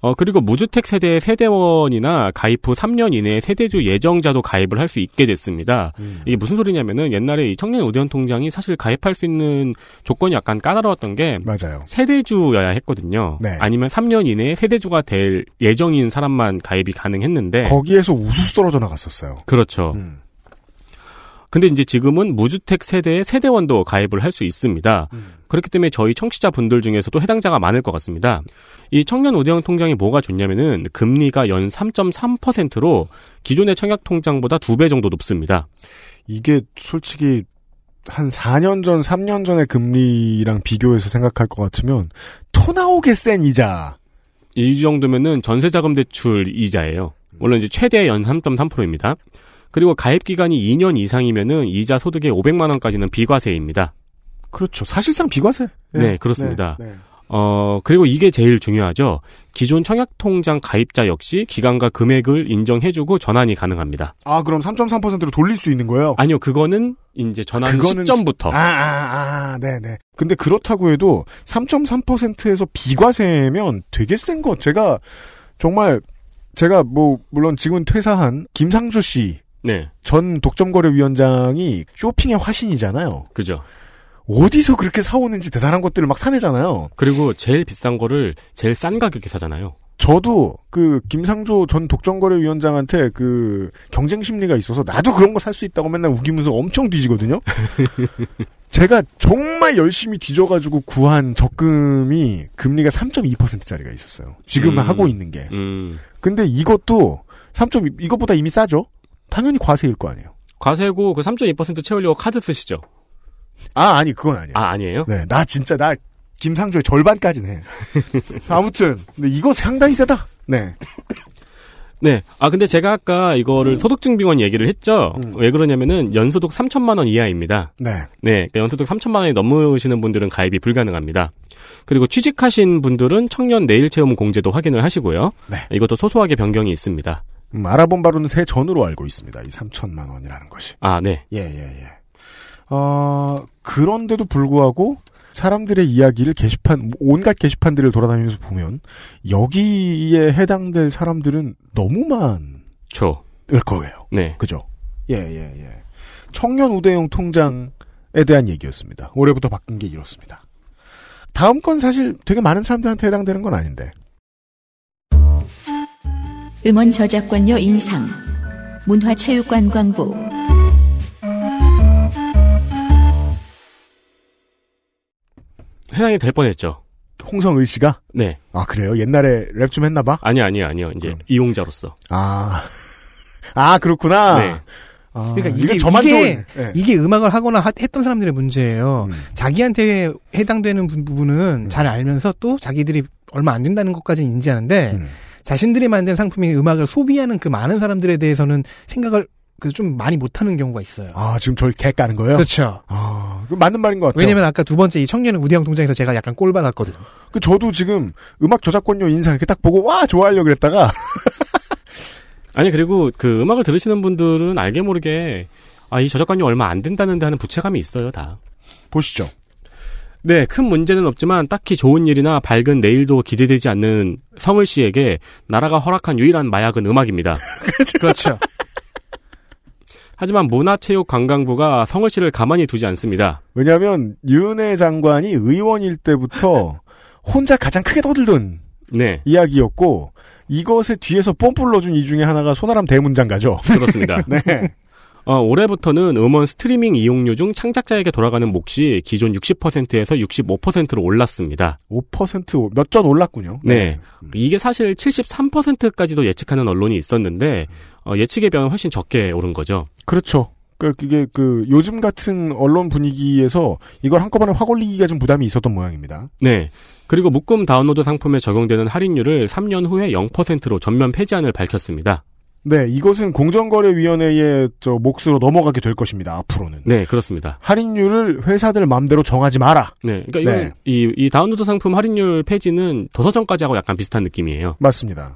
Speaker 3: 어, 그리고 무주택 세대 세대원이나 가입 후 3년 이내에 세대주 예정자도 가입을 할 수 있게 됐습니다.
Speaker 2: 음.
Speaker 3: 이게 무슨 소리냐면은 옛날에 이 청년 우대원 통장이 사실 가입할 수 있는 조건이 약간 까다로웠던 게
Speaker 2: 맞아요.
Speaker 3: 세대주여야 했거든요.
Speaker 2: 네.
Speaker 3: 아니면 3년 이내에 세대주가 될 예정인 사람만 가입이 가능했는데
Speaker 2: 거기에서 우수수 떨어져 나갔었어요.
Speaker 3: 그렇죠.
Speaker 2: 음.
Speaker 3: 근데 이제 지금은 무주택 세대의 세대원도 가입을 할 수 있습니다.
Speaker 2: 음.
Speaker 3: 그렇기 때문에 저희 청취자분들 중에서도 해당자가 많을 것 같습니다. 이 청년 우대형 통장이 뭐가 좋냐면은 금리가 연 3.3%로 기존의 청약 통장보다 두 배 정도 높습니다.
Speaker 2: 이게 솔직히 한 4년 전, 3년 전의 금리랑 비교해서 생각할 것 같으면 토 나오게 센 이자.
Speaker 3: 이 정도면은 전세자금 대출 이자예요. 물론 이제 최대 연 3.3%입니다. 그리고 가입 기간이 2년 이상이면은 이자 소득의 500만 원까지는 비과세입니다.
Speaker 2: 그렇죠. 사실상 비과세.
Speaker 3: 네, 그렇습니다.
Speaker 2: 네, 네.
Speaker 3: 어, 그리고 이게 제일 중요하죠. 기존 청약통장 가입자 역시 기간과 금액을 인정해주고 전환이 가능합니다.
Speaker 2: 아, 그럼 3.3%로 돌릴 수 있는 거예요?
Speaker 3: 아니요, 그거는 이제 전환
Speaker 2: 그거는
Speaker 3: 시점부터.
Speaker 2: 아, 아, 아, 네네. 근데 그렇다고 해도 3.3%에서 비과세면 되게 센 거. 제가 정말 제가 뭐 물론 지금 퇴사한 김상조 씨
Speaker 3: 네,
Speaker 2: 전 독점거래위원장이 쇼핑의 화신이잖아요.
Speaker 3: 그죠.
Speaker 2: 어디서 그렇게 사오는지 대단한 것들을 막 사내잖아요.
Speaker 3: 그리고 제일 비싼 거를 제일 싼 가격에 사잖아요.
Speaker 2: 저도 그 김상조 전 독점거래위원장한테 그 경쟁 심리가 있어서 나도 그런 거 살 수 있다고 맨날 우기면서 엄청 뒤지거든요. 제가 정말 열심히 뒤져가지고 구한 적금이 금리가 3.2%짜리가 있었어요. 지금
Speaker 3: 음.
Speaker 2: 하고 있는 게.
Speaker 3: 음,
Speaker 2: 근데 이것도 3.2 이것보다 이미 싸죠. 당연히 과세일 거 아니에요.
Speaker 3: 과세고 그 3.2% 채우려고 카드 쓰시죠?
Speaker 2: 아 아니 그건 아니에요.
Speaker 3: 아, 아니에요?
Speaker 2: 네, 나 진짜 나 김상조의 절반까지는 해. 아무튼 근데 이거 상당히 세다. 네.
Speaker 3: 네. 아, 근데 제가 아까 이거를 소득증빙원 얘기를 했죠?
Speaker 2: 음.
Speaker 3: 왜 그러냐면은 연소득 3천만 원 이하입니다.
Speaker 2: 네.
Speaker 3: 네, 그러니까 연소득 3천만 원이 넘으시는 분들은 가입이 불가능합니다. 그리고 취직하신 분들은 청년 내일 체험 공제도 확인을 하시고요.
Speaker 2: 네.
Speaker 3: 이것도 소소하게 변경이 있습니다.
Speaker 2: 음, 알아본 바로는 새 전으로 알고 있습니다. 이 3천만 원이라는 것이.
Speaker 3: 아, 네.
Speaker 2: 예, 예, 예. 어, 그런데도 불구하고 사람들의 이야기를 게시판, 온갖 게시판들을 돌아다니면서 보면 여기에 해당될 사람들은 너무 많을
Speaker 3: 초.
Speaker 2: 거예요.
Speaker 3: 네.
Speaker 2: 그죠? 예, 예, 예. 청년 우대형 통장에 대한 얘기였습니다. 올해부터 바뀐 게 이렇습니다. 다음 건 사실 되게 많은 사람들한테 해당되는 건 아닌데.
Speaker 1: 음원 저작권료 인상. 문화체육관광부.
Speaker 3: 해당이 될 뻔했죠.
Speaker 2: 홍성을 씨가?
Speaker 3: 네.
Speaker 2: 아, 그래요? 옛날에 랩 좀 했나 봐?
Speaker 3: 아니요, 아니요, 아니요. 이제
Speaker 2: 그럼.
Speaker 3: 이용자로서.
Speaker 2: 아. 아, 그렇구나.
Speaker 3: 네.
Speaker 2: 아,
Speaker 4: 그러니까
Speaker 2: 이게
Speaker 4: 이게-
Speaker 2: 저만
Speaker 4: 이게-
Speaker 2: 좋은. 예.
Speaker 4: 이게 음악을 하거나 하- 했던 사람들의 문제예요.
Speaker 2: 음.
Speaker 4: 자기한테 해당되는 부- 부분은 잘 알면서 또 자기들이 얼마 안 된다는 것까지는 인지하는데
Speaker 2: 음.
Speaker 4: 자신들이 만든 상품이 음악을 소비하는 그 많은 사람들에 대해서는 생각을 그좀 많이 못하는 경우가 있어요.
Speaker 2: 아, 지금 절개 까는 거예요?
Speaker 4: 그렇죠.
Speaker 2: 아, 그 맞는 말인 것 같아요.
Speaker 4: 왜냐면 아까 두 번째 이 청년 우대형 통장에서 제가 약간 꼴 받았거든요.
Speaker 2: 그 저도 지금 음악 저작권료 인상 이렇게 딱 보고 와 좋아하려고 그랬다가
Speaker 3: 아니 그리고 그 음악을 들으시는 분들은 알게 모르게 아, 이 저작권료 얼마 안 된다는데 하는 부채감이 있어요, 다.
Speaker 2: 보시죠.
Speaker 3: 네, 큰 문제는 없지만 딱히 좋은 일이나 밝은 내일도 기대되지 않는 성을 씨에게 나라가 허락한 유일한 마약은 음악입니다.
Speaker 4: 그렇죠.
Speaker 3: 하지만 문화체육관광부가 성을 씨를 가만히 두지 않습니다.
Speaker 2: 왜냐하면 윤해 장관이 의원일 때부터 혼자 가장 크게 떠들던
Speaker 3: 네,
Speaker 2: 이야기였고 이것에 뒤에서 넣어준 이 중에 하나가 소나람 대문장가죠.
Speaker 3: 그렇습니다.
Speaker 2: 네.
Speaker 3: 어, 올해부터는 음원 스트리밍 이용료 중 창작자에게 돌아가는 몫이 기존 60%에서 65%로 올랐습니다.
Speaker 2: 5%몇 전 올랐군요.
Speaker 3: 네. 이게 사실 73%까지도 예측하는 언론이 있었는데 어, 예측에 비하면 훨씬 적게 오른 거죠.
Speaker 2: 그렇죠. 그, 그게 그 요즘 같은 언론 분위기에서 이걸 한꺼번에 확 올리기가 좀 부담이 있었던 모양입니다.
Speaker 3: 네. 그리고 묶음 다운로드 상품에 적용되는 할인율을 3년 후에 0%로 전면 폐지안을 밝혔습니다.
Speaker 2: 네, 이것은 공정거래위원회의 저 몫으로 넘어가게 될 것입니다. 앞으로는.
Speaker 3: 네, 그렇습니다.
Speaker 2: 할인율을 회사들 마음대로 정하지 마라.
Speaker 3: 네. 그러니까
Speaker 2: 네.
Speaker 3: 이, 이 다운로드 상품 할인율 폐지는 도서점까지 하고 약간 비슷한 느낌이에요.
Speaker 2: 맞습니다.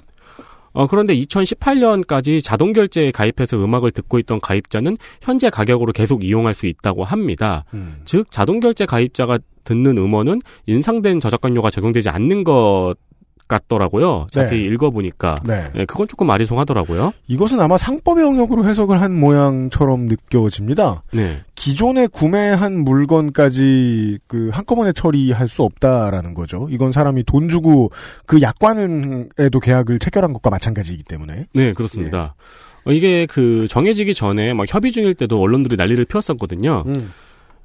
Speaker 3: 어, 그런데 2018년까지 자동 결제에 가입해서 음악을 듣고 있던 가입자는 현재 가격으로 계속 이용할 수 있다고 합니다.
Speaker 2: 음.
Speaker 3: 즉 자동 결제 가입자가 듣는 음원은 인상된 저작권료가 적용되지 않는 것 같더라고요. 자세히 읽어보니까.
Speaker 2: 네.
Speaker 3: 네, 그건 조금 아리송하더라고요.
Speaker 2: 이것은 아마 상법의 영역으로 해석을 한 모양처럼 느껴집니다.
Speaker 3: 네.
Speaker 2: 기존에 구매한 물건까지 그 한꺼번에 처리할 수 없다라는 거죠. 이건 사람이 돈 주고 그 약관에도 계약을 체결한 것과 마찬가지이기 때문에.
Speaker 3: 네, 그렇습니다. 어, 이게 그 정해지기 전에 막 협의 중일 때도 언론들이 난리를 피웠었거든요.
Speaker 2: 음,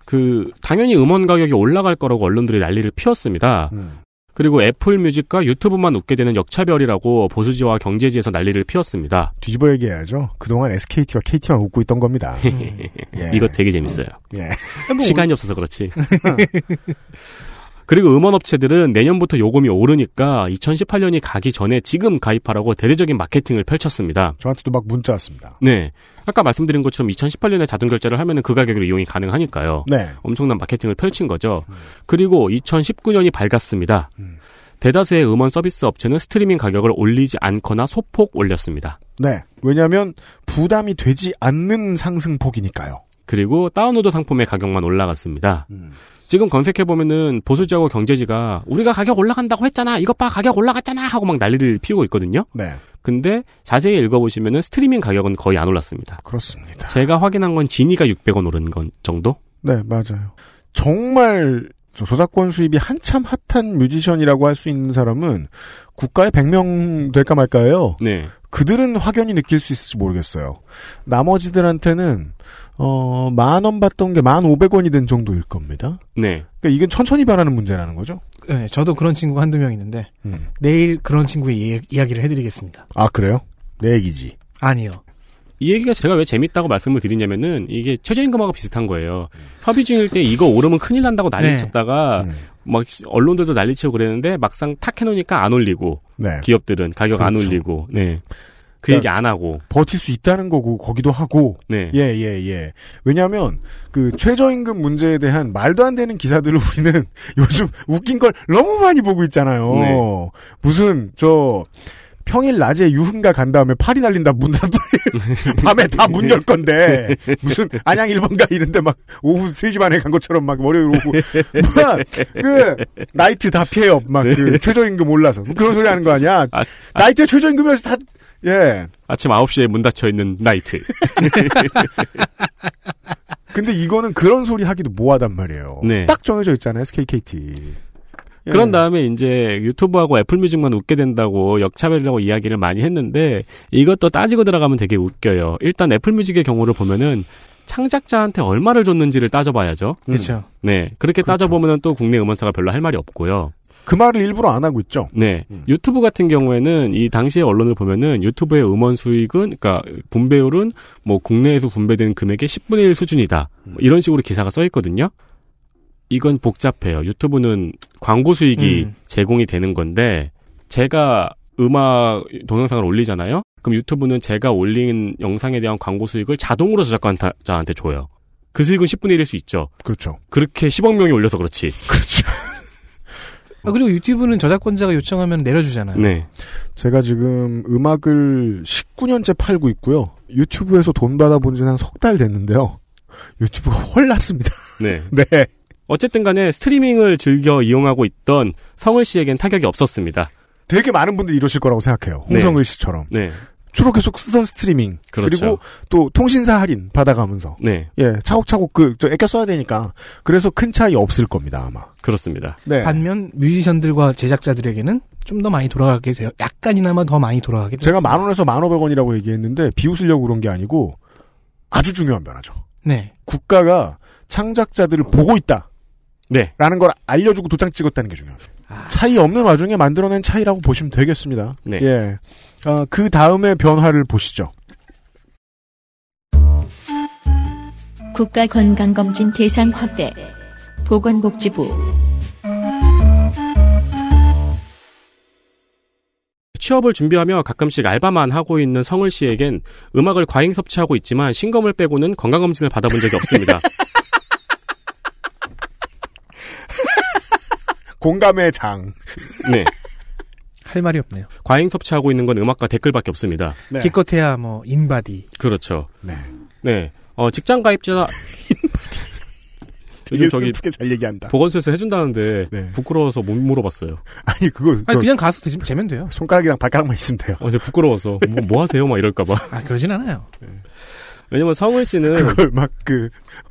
Speaker 3: 그 당연히 음원 가격이 올라갈 거라고 언론들이 난리를 피웠습니다.
Speaker 2: 음.
Speaker 3: 그리고 애플 뮤직과 유튜브만 웃게 되는 역차별이라고 보수지와 경제지에서 난리를 피웠습니다.
Speaker 2: 뒤집어 얘기해야죠. 그동안 SKT와 KT만 웃고 있던 겁니다. 예.
Speaker 3: 이거 되게 재밌어요.
Speaker 2: 예.
Speaker 3: 시간이 없어서 그렇지. 그리고 음원업체들은 내년부터 요금이 오르니까 2018년이 가기 전에 지금 가입하라고 대대적인 마케팅을 펼쳤습니다.
Speaker 2: 저한테도 막 문자 왔습니다.
Speaker 3: 네. 아까 말씀드린 것처럼 2018년에 자동 결제를 하면 그 가격으로 이용이 가능하니까요.
Speaker 2: 네.
Speaker 3: 엄청난 마케팅을 펼친 거죠. 그리고 2019년이 밝았습니다.
Speaker 2: 음.
Speaker 3: 대다수의 음원 서비스 업체는 스트리밍 가격을 올리지 않거나 소폭 올렸습니다.
Speaker 2: 네. 왜냐하면 부담이 되지 않는 상승폭이니까요.
Speaker 3: 그리고 다운로드 상품의 가격만 올라갔습니다.
Speaker 2: 음.
Speaker 3: 지금 검색해보면은 보수지하고 경제지가 우리가 가격 올라간다고 했잖아. 이것 봐 가격 올라갔잖아. 하고 막 난리를 피우고 있거든요.
Speaker 2: 네.
Speaker 3: 근데 자세히 읽어보시면은 스트리밍 가격은 거의 안 올랐습니다.
Speaker 2: 그렇습니다.
Speaker 3: 제가 확인한 건 지니가 600원 오른 건 정도?
Speaker 2: 네, 맞아요. 정말 저 저작권 수입이 한참 핫한 뮤지션이라고 할 수 있는 사람은 국가에 100명 될까 말까예요.
Speaker 3: 네.
Speaker 2: 그들은 확연히 느낄 수 있을지 모르겠어요. 나머지들한테는 어, 만 원 받던 게 만 오백 원이 된 정도일 겁니다.
Speaker 3: 네.
Speaker 2: 그러니까 이건 천천히 변하는 문제라는 거죠.
Speaker 4: 네, 저도 그런 친구가 한두 명 있는데
Speaker 2: 음.
Speaker 4: 내일 그런 친구의 이, 이야기를 해드리겠습니다.
Speaker 2: 아 그래요? 내 얘기지.
Speaker 4: 아니요.
Speaker 3: 이 얘기가 제가 왜 재밌다고 말씀을 드리냐면은 이게 최저임금하고 비슷한 거예요. 협의 중일 때 이거 오르면 큰일 난다고 난리
Speaker 4: 네.
Speaker 3: 쳤다가
Speaker 2: 음.
Speaker 3: 막 언론들도 난리치고 그랬는데 막상 탁 해놓으니까 안 올리고
Speaker 2: 네.
Speaker 3: 기업들은 가격 안
Speaker 2: 그렇죠.
Speaker 3: 올리고 네. 그
Speaker 2: 그러니까-
Speaker 3: 얘기 안 하고.
Speaker 2: 버틸 수 있다는 거고 거기도 하고.
Speaker 3: 네.
Speaker 2: 예, 예, 예. 왜냐하면 그 최저임금 문제에 대한 말도 안 되는 기사들을 우리는 요즘 웃긴 걸 너무 많이 보고 있잖아요.
Speaker 3: 네.
Speaker 2: 무슨 저 평일 낮에 유흥가 간 다음에 팔이 날린다 문 닫다 밤에 다 문 열 건데 무슨 안양 1번가 이런데 막 오후 3시 반에 간 것처럼 막 월요일 오후. 뭐야? 그 나이트 다 피해요. 막 그 최저임금 올라서. 뭐 그런 소리 하는 거 아니야?
Speaker 3: 아,
Speaker 2: 나이트 최저임금이어서 다 예
Speaker 3: 아침 9시에 문 닫혀 있는 나이트.
Speaker 2: 근데 이거는 그런 소리 하기도 뭐하단 말이에요.
Speaker 3: 네.
Speaker 2: 딱 정해져 있잖아요, SKKT. 예.
Speaker 3: 그런 다음에 이제 유튜브하고 애플뮤직만 웃게 된다고 역차별이라고 이야기를 많이 했는데 이것도 따지고 들어가면 되게 웃겨요. 일단 애플뮤직의 경우를 보면은 창작자한테 얼마를 줬는지를 따져봐야죠.
Speaker 2: 음.
Speaker 4: 그렇죠.
Speaker 3: 네. 그렇게 따져보면은 또 국내 음원사가 별로 할 말이 없고요.
Speaker 2: 그 말을 일부러 안 하고 있죠.
Speaker 3: 네.
Speaker 2: 음.
Speaker 3: 유튜브 같은 경우에는 이 당시의 언론을 보면은 유튜브의 음원 수익은, 그러니까 분배율은 뭐 국내에서 분배된 금액의 10분의 1 수준이다. 뭐 이런 식으로 기사가 써 있거든요. 이건 복잡해요. 유튜브는 광고 수익이
Speaker 4: 음.
Speaker 3: 제공이 되는 건데, 제가 음악 동영상을 올리잖아요? 그럼 유튜브는 제가 올린 영상에 대한 광고 수익을 자동으로 저작권자한테 줘요. 그 수익은 10분의 1일 수 있죠.
Speaker 2: 그렇죠.
Speaker 3: 그렇게 10억 명이 올려서 그렇지.
Speaker 2: 그렇죠.
Speaker 4: 아, 그리고 유튜브는 저작권자가 요청하면 내려주잖아요.
Speaker 3: 네.
Speaker 2: 제가 지금 음악을 19년째 팔고 있고요. 유튜브에서 돈 받아본 지는 한 석 달 됐는데요. 유튜브가 헐났습니다.
Speaker 3: 네.
Speaker 2: 네.
Speaker 3: 어쨌든 간에 스트리밍을 즐겨 이용하고 있던 성을 씨에겐 타격이 없었습니다.
Speaker 2: 되게 많은 분들이 이러실 거라고 생각해요. 홍성을 씨처럼.
Speaker 3: 네.
Speaker 2: 주로 계속 쓰던 스트리밍.
Speaker 3: 그렇죠.
Speaker 2: 리고 또 통신사 할인 받아가면서.
Speaker 3: 네.
Speaker 2: 예, 차곡차곡 그, 저, 애껴 써야 되니까. 그래서 큰 차이 없을 겁니다, 아마.
Speaker 3: 그렇습니다.
Speaker 2: 네.
Speaker 4: 반면 뮤지션들과 제작자들에게는 좀 더 많이 돌아가게 돼요. 약간이나마 더 많이 돌아가게 돼요.
Speaker 2: 제가 만 원에서 만 오백 원이라고 얘기했는데, 비웃으려고 그런 게 아니고, 아주 중요한 변화죠.
Speaker 4: 네.
Speaker 2: 국가가 창작자들을 보고 있다.
Speaker 3: 네.
Speaker 2: 라는 걸 알려주고 도장 찍었다는 게 중요합니다.
Speaker 4: 아.
Speaker 2: 차이 없는 와중에 만들어낸 차이라고 보시면 되겠습니다.
Speaker 3: 네.
Speaker 2: 예. 어, 그 다음에 변화를 보시죠.
Speaker 1: 국가 건강검진 대상 확대. 보건복지부.
Speaker 3: 취업을 준비하며 가끔씩 알바만 하고 있는 성을 씨에겐 음악을 과잉 섭취하고 있지만 신검을 빼고는 건강검진을 받아본 적이 없습니다.
Speaker 2: 공감의 장.
Speaker 3: 네.
Speaker 4: 할 말이 없네요.
Speaker 3: 과잉 섭취하고 있는 건 음악과 댓글밖에 없습니다.
Speaker 2: 네.
Speaker 4: 기껏해야 뭐 인바디.
Speaker 3: 그렇죠.
Speaker 2: 네.
Speaker 3: 네. 어, 직장 가입자
Speaker 2: 되게
Speaker 3: 요즘 저기
Speaker 2: 슬프게 잘 얘기한다.
Speaker 3: 보건소에서 해준다는데
Speaker 2: 네.
Speaker 3: 부끄러워서 못 물어봤어요.
Speaker 2: 아니 그거
Speaker 4: 아니
Speaker 2: 저
Speaker 4: 그냥 가서 되- 재면 돼요.
Speaker 2: 손가락이랑 발가락만 있으면 돼요.
Speaker 3: 어, 근데 부끄러워서 뭐, 뭐 하세요? 막 이럴까봐.
Speaker 4: 아 그러진 않아요.
Speaker 3: 왜냐면 성을 씨는
Speaker 2: 그걸 막 그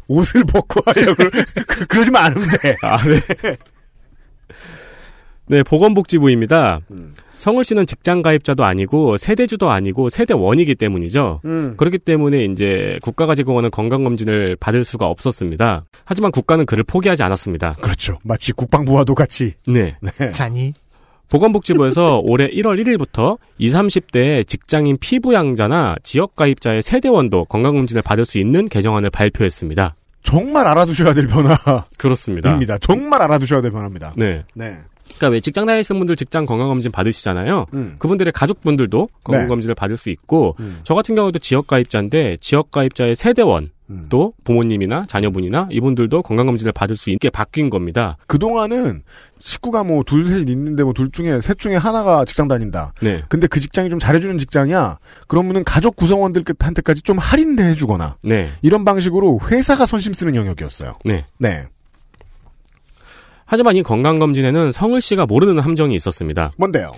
Speaker 2: 옷을 벗고 하려고 그, 그러지만 않으면 돼.
Speaker 3: 아, 네. 네, 보건복지부입니다.
Speaker 2: 음.
Speaker 3: 성을 씨는 직장 가입자도 아니고 세대주도 아니고 세대원이기 때문이죠.
Speaker 2: 음.
Speaker 3: 그렇기 때문에 이제 국가가 제공하는 건강검진을 받을 수가 없었습니다. 하지만 국가는 그를 포기하지 않았습니다.
Speaker 2: 그렇죠. 마치 국방부와도 같이.
Speaker 3: 네.
Speaker 2: 네.
Speaker 4: 자니.
Speaker 3: 보건복지부에서 올해 1월 1일부터 20, 30대 직장인 피부양자나 지역가입자의 세대원도 건강검진을 받을 수 있는 개정안을 발표했습니다.
Speaker 2: 정말 알아두셔야 될 변화입니다.
Speaker 3: 그렇습니다.
Speaker 2: 정말 알아두셔야 될 변화입니다.
Speaker 3: 네.
Speaker 2: 네.
Speaker 3: 그러니까 왜 직장 다니시는 분들 직장 건강검진 받으시잖아요.
Speaker 2: 음.
Speaker 3: 그분들의 가족분들도 건강검진을 받을 수 있고
Speaker 2: 음.
Speaker 3: 저 같은 경우도 지역가입자인데 지역가입자의 세대원
Speaker 2: 음.
Speaker 3: 또 부모님이나 자녀분이나 이분들도 건강검진을 받을 수 있게 바뀐 겁니다.
Speaker 2: 그동안은 식구가 뭐 둘, 셋 있는데 뭐 둘 중에, 셋 중에 하나가 직장 다닌다.
Speaker 3: 네.
Speaker 2: 근데 그 직장이 좀 잘해주는 직장이야. 그러면은 가족 구성원들한테까지 좀 할인돼 해주거나.
Speaker 3: 네.
Speaker 2: 이런 방식으로 회사가 선심 쓰는 영역이었어요.
Speaker 3: 네.
Speaker 2: 네.
Speaker 3: 하지만 이 건강검진에는 성을 씨가 모르는 함정이 있었습니다.
Speaker 2: 뭔데요?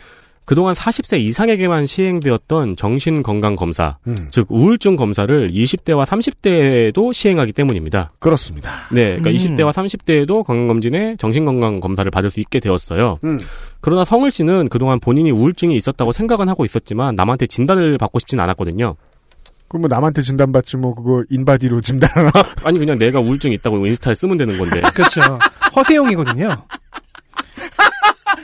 Speaker 3: 그동안 40세 이상에게만 시행되었던 정신건강검사,
Speaker 2: 음.
Speaker 3: 즉 우울증 검사를 20대와 30대에도 시행하기 때문입니다.
Speaker 2: 그렇습니다.
Speaker 3: 네, 그러니까
Speaker 4: 음.
Speaker 3: 20대와 30대에도 건강검진에 정신건강검사를 받을 수 있게 되었어요.
Speaker 2: 음.
Speaker 3: 그러나 성을 씨는 그동안 본인이 우울증이 있었다고 생각은 하고 있었지만 남한테 진단을 받고 싶진 않았거든요.
Speaker 2: 그럼 뭐 남한테 진단받지 뭐 그거 인바디로 진단하나?
Speaker 3: 아니 그냥 내가 우울증이 있다고 인스타에 쓰면 되는 건데.
Speaker 4: 그렇죠. 허세용이거든요.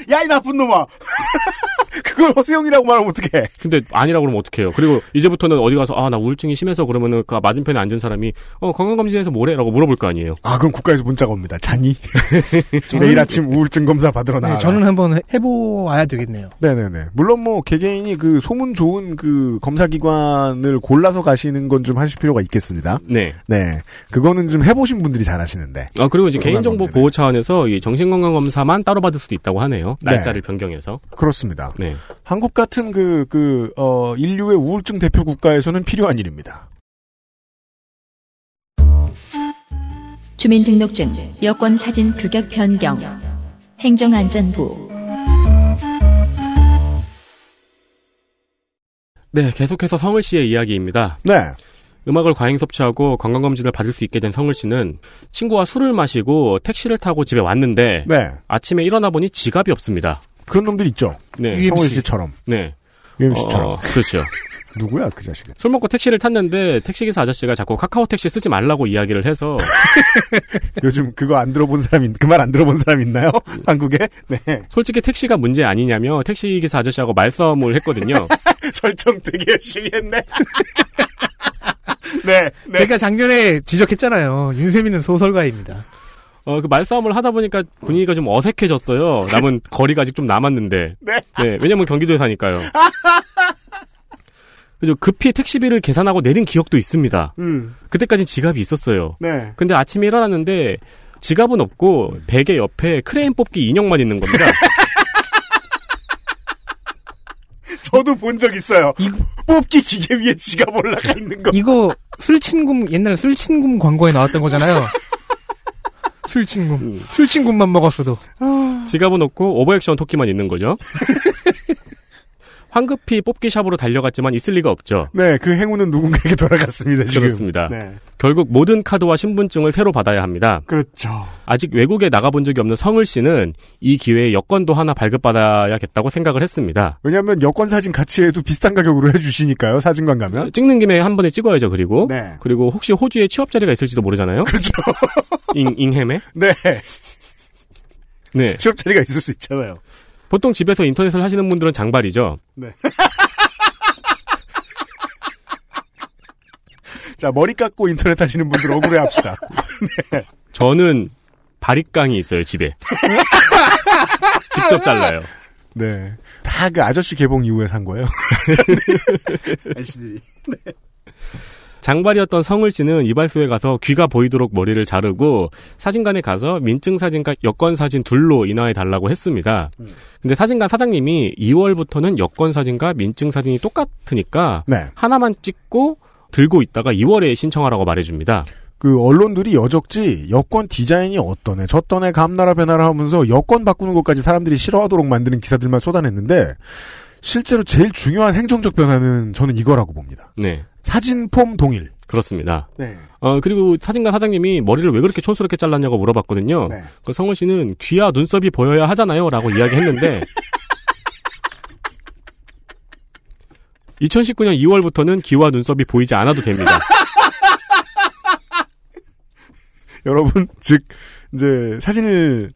Speaker 2: 야 이 나쁜 놈아! 그걸 허세형이라고 말하면 어떡해.
Speaker 3: 근데 아니라고 그러면 어떡해요. 그리고 이제부터는 어디 가서 아 나 우울증이 심해서 그러면은 그 맞은편에 앉은 사람이 어 건강검진에서 뭐래 라고 물어볼 거 아니에요.
Speaker 2: 아 그럼 국가에서 문자가 옵니다. 자니? 내일 아침 우울증 검사 받으러 나와.
Speaker 4: 네, 저는 한번 해- 해보아야 되겠네요.
Speaker 2: 네네네. 물론 뭐 개개인이 그 소문 좋은 그 검사기관을 골라서 가시는 건 좀 하실 필요가 있겠습니다.
Speaker 3: 네.
Speaker 2: 네. 그거는 좀 해보신 분들이 잘 하시는데.
Speaker 3: 아 그리고 이제 개인정보. 보호 차원에서 이 정신건강검사만 따로 받을 수도 있다고 하네요.
Speaker 2: 네.
Speaker 3: 날짜를 변경해서.
Speaker 2: 그렇습니다.
Speaker 3: 네.
Speaker 2: 한국 같은 그, 그, 어, 인류의 우울증 대표 국가에서는 필요한 일입니다.
Speaker 1: 주민등록증, 여권 사진 규격 변경. 행정안전부.
Speaker 3: 네, 계속해서 성을 씨의 이야기입니다.
Speaker 2: 네.
Speaker 3: 음악을 과잉 섭취하고 건강검진을 받을 수 있게 된 성을 씨는 친구와 술을 마시고 택시를 타고 집에 왔는데
Speaker 2: 네.
Speaker 3: 아침에 일어나 보니 지갑이 없습니다.
Speaker 2: 그런 놈들 있죠.
Speaker 3: 네.
Speaker 4: UMC.
Speaker 2: 성월 씨처럼.
Speaker 3: 네.
Speaker 2: UMC처럼.
Speaker 3: 어, 그렇죠.
Speaker 2: 누구야, 그 자식은?
Speaker 3: 술 먹고 택시를 탔는데 택시기사 아저씨가 자꾸 카카오 택시 쓰지 말라고 이야기를 해서
Speaker 2: 요즘 그거 안 들어본 사람, 그 말 안 들어본 사람 있나요? 한국에? 네.
Speaker 3: 솔직히 택시가 문제 아니냐며 택시기사 아저씨하고 말싸움을 했거든요.
Speaker 2: 설정 되게 열심히 했네. 네. 네.
Speaker 4: 제가 작년에 지적했잖아요. 윤세민은 소설가입니다.
Speaker 3: 어, 그 말싸움을 하다 보니까 분위기가 좀 어색해졌어요. 남은 거리가 아직 좀 남았는데.
Speaker 2: 네.
Speaker 3: 왜냐면 경기도에 사니까요. 그래서 급히 택시비를 계산하고 내린 기억도 있습니다.
Speaker 2: 음.
Speaker 3: 그때까지 지갑이 있었어요.
Speaker 2: 네.
Speaker 3: 근데 아침에 일어났는데 지갑은 없고 베개 옆에 크레인 뽑기 인형만 있는 겁니다.
Speaker 2: 저도 본 적 있어요. 뽑기 기계 위에 지갑 올라가 있는 거.
Speaker 4: 이거 술친굼 옛날 술친굼 광고에 나왔던 거잖아요. 술친굼. 술친굼만 먹었어도.
Speaker 3: 지갑은 없고 오버액션 토끼만 있는 거죠. 황급히 뽑기 shop으로 달려갔지만 있을 리가 없죠.
Speaker 2: 네, 그 행운은 누군가에게 돌아갔습니다. 지금.
Speaker 3: 그렇습니다.
Speaker 2: 네,
Speaker 3: 결국 모든 카드와 신분증을 새로 받아야 합니다.
Speaker 2: 그렇죠.
Speaker 3: 아직 외국에 나가본 적이 없는 성을 씨는 이 기회에 여권도 하나 발급받아야겠다고 생각을 했습니다.
Speaker 2: 왜냐하면 여권 사진 같이 해도 비슷한 가격으로 해주시니까요. 사진관 가면.
Speaker 3: 찍는 김에 한 번에 찍어야죠. 그리고
Speaker 2: 네.
Speaker 3: 그리고 혹시 호주에 취업 자리가 있을지도 모르잖아요.
Speaker 2: 그렇죠.
Speaker 3: 잉 잉햄에.
Speaker 2: 네,
Speaker 3: 네.
Speaker 2: 취업 자리가 있을 수 있잖아요.
Speaker 3: 보통 집에서 인터넷을 하시는 분들은 장발이죠.
Speaker 2: 자, 머리 깎고 인터넷 하시는 분들 억울해 합시다.
Speaker 3: 저는 바리깡이 있어요 집에. 직접 잘라요.
Speaker 2: 네. 다 그 아저씨 개봉 이후에 산 거예요. 아저씨들이.
Speaker 3: 장발이었던 성을 씨는 이발소에 가서 귀가 보이도록 머리를 자르고 사진관에 가서 민증 사진과 여권 사진 둘로 인화해 달라고 했습니다. 근데 사진관 사장님이 2월부터는 여권 사진과 민증 사진이 똑같으니까
Speaker 2: 네.
Speaker 3: 하나만 찍고 들고 있다가 2월에 신청하라고 말해줍니다.
Speaker 2: 그 언론들이 여적지 여권 디자인이 어떠네 저떠네 감나라 변화라 하면서 여권 바꾸는 것까지 사람들이 싫어하도록 만드는 기사들만 쏟아냈는데 실제로 제일 중요한 행정적 변화는 저는 이거라고 봅니다.
Speaker 3: 네.
Speaker 2: 사진 폼 동일.
Speaker 3: 그렇습니다.
Speaker 2: 네.
Speaker 3: 어, 그리고 사진관 사장님이 머리를 왜 그렇게 촌스럽게 잘랐냐고 물어봤거든요.
Speaker 2: 네.
Speaker 3: 그 성을 씨는 귀와 눈썹이 보여야 하잖아요. 라고 이야기했는데, 2019년 2월부터는 귀와 눈썹이 보이지 않아도 됩니다.
Speaker 2: 여러분 즉 이제 사진을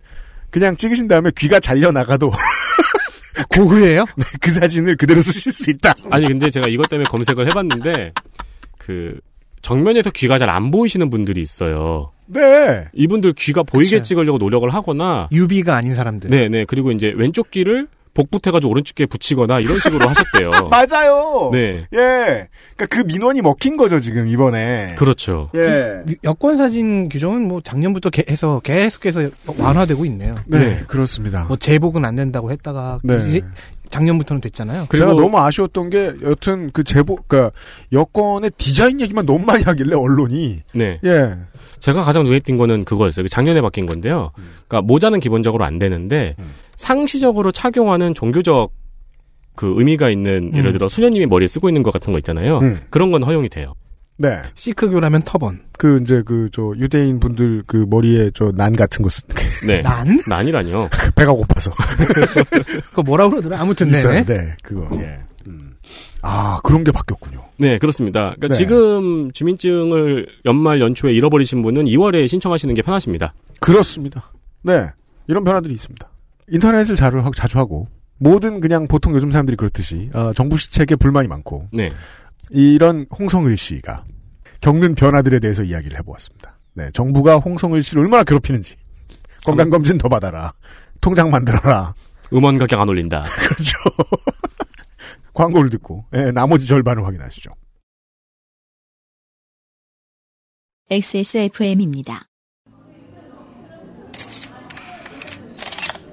Speaker 2: 그냥 찍으신 다음에 귀가 잘려 나가도
Speaker 4: 고그예요?
Speaker 2: 그 사진을 그대로 쓰실 수 있다.
Speaker 3: 아니, 근데 제가 이것 때문에 검색을 해봤는데, 그, 정면에서 귀가 잘 안 보이시는 분들이 있어요.
Speaker 2: 네.
Speaker 3: 이분들 귀가 보이게
Speaker 4: 그쵸.
Speaker 3: 찍으려고 노력을 하거나,
Speaker 4: 유비가 아닌 사람들.
Speaker 3: 네네, 그리고 이제 왼쪽 귀를 복붙해가지고 오른쪽 귀에 붙이거나 이런 식으로 하셨대요.
Speaker 2: 맞아요.
Speaker 3: 네.
Speaker 2: 예. 그러니까 그 민원이 먹힌 거죠 지금 이번에.
Speaker 3: 그렇죠.
Speaker 2: 예.
Speaker 4: 유- 여권 사진 규정은 뭐 작년부터 개- 해서 계속해서 완화되고 있네요.
Speaker 2: 네, 그렇습니다.
Speaker 4: 뭐 제복은 안 된다고 했다가
Speaker 2: 네.
Speaker 4: 이제 작년부터는 됐잖아요.
Speaker 2: 제가 너무 아쉬웠던 게 여튼 그 제보 그러니까 여권의 디자인 얘기만 너무 많이 하길래 언론이
Speaker 3: 네.
Speaker 2: 예.
Speaker 3: 제가 가장 눈에 띈 거는 그거였어요. 그 작년에 바뀐 건데요. 그러니까 모자는 기본적으로 안 되는데
Speaker 2: 음.
Speaker 3: 상시적으로 착용하는 종교적 그 의미가 있는 예를
Speaker 4: 음.
Speaker 3: 들어 수녀님이 머리에 쓰고 있는 것 같은 거 있잖아요.
Speaker 2: 음.
Speaker 3: 그런 건 허용이 돼요.
Speaker 2: 네.
Speaker 4: 시크교라면 터번.
Speaker 2: 그 이제 그 저 유대인 분들 그 머리에 저 난 같은 거 쓰,
Speaker 3: 네.
Speaker 4: 난?
Speaker 3: 난이라뇨.
Speaker 2: 배가 고파서
Speaker 4: 그거 뭐라 그러더라? 아무튼
Speaker 2: 있어요.
Speaker 4: 네네.
Speaker 2: 네, 그거. 예. 음. 아 그런 게 바뀌었군요.
Speaker 3: 네, 그렇습니다. 그러니까
Speaker 2: 네.
Speaker 3: 지금 주민증을 연말 연초에 잃어버리신 분은 2월에 신청하시는 게 편하십니다.
Speaker 2: 그렇습니다. 네, 이런 변화들이 있습니다. 인터넷을 자주, 하- 자주 하고 모든 그냥 보통 요즘 사람들이 그렇듯이 어, 정부 시책에 불만이 많고
Speaker 3: 네.
Speaker 2: 이런 홍성을 씨가 겪는 변화들에 대해서 이야기를 해보았습니다. 네, 정부가 홍성을 씨를 얼마나 괴롭히는지 건강검진 더 받아라, 통장 만들어라,
Speaker 3: 음원 가격 안 올린다.
Speaker 2: 그렇죠. 광고를 듣고 예, 나머지 절반을 확인하시죠.
Speaker 1: XSFM입니다.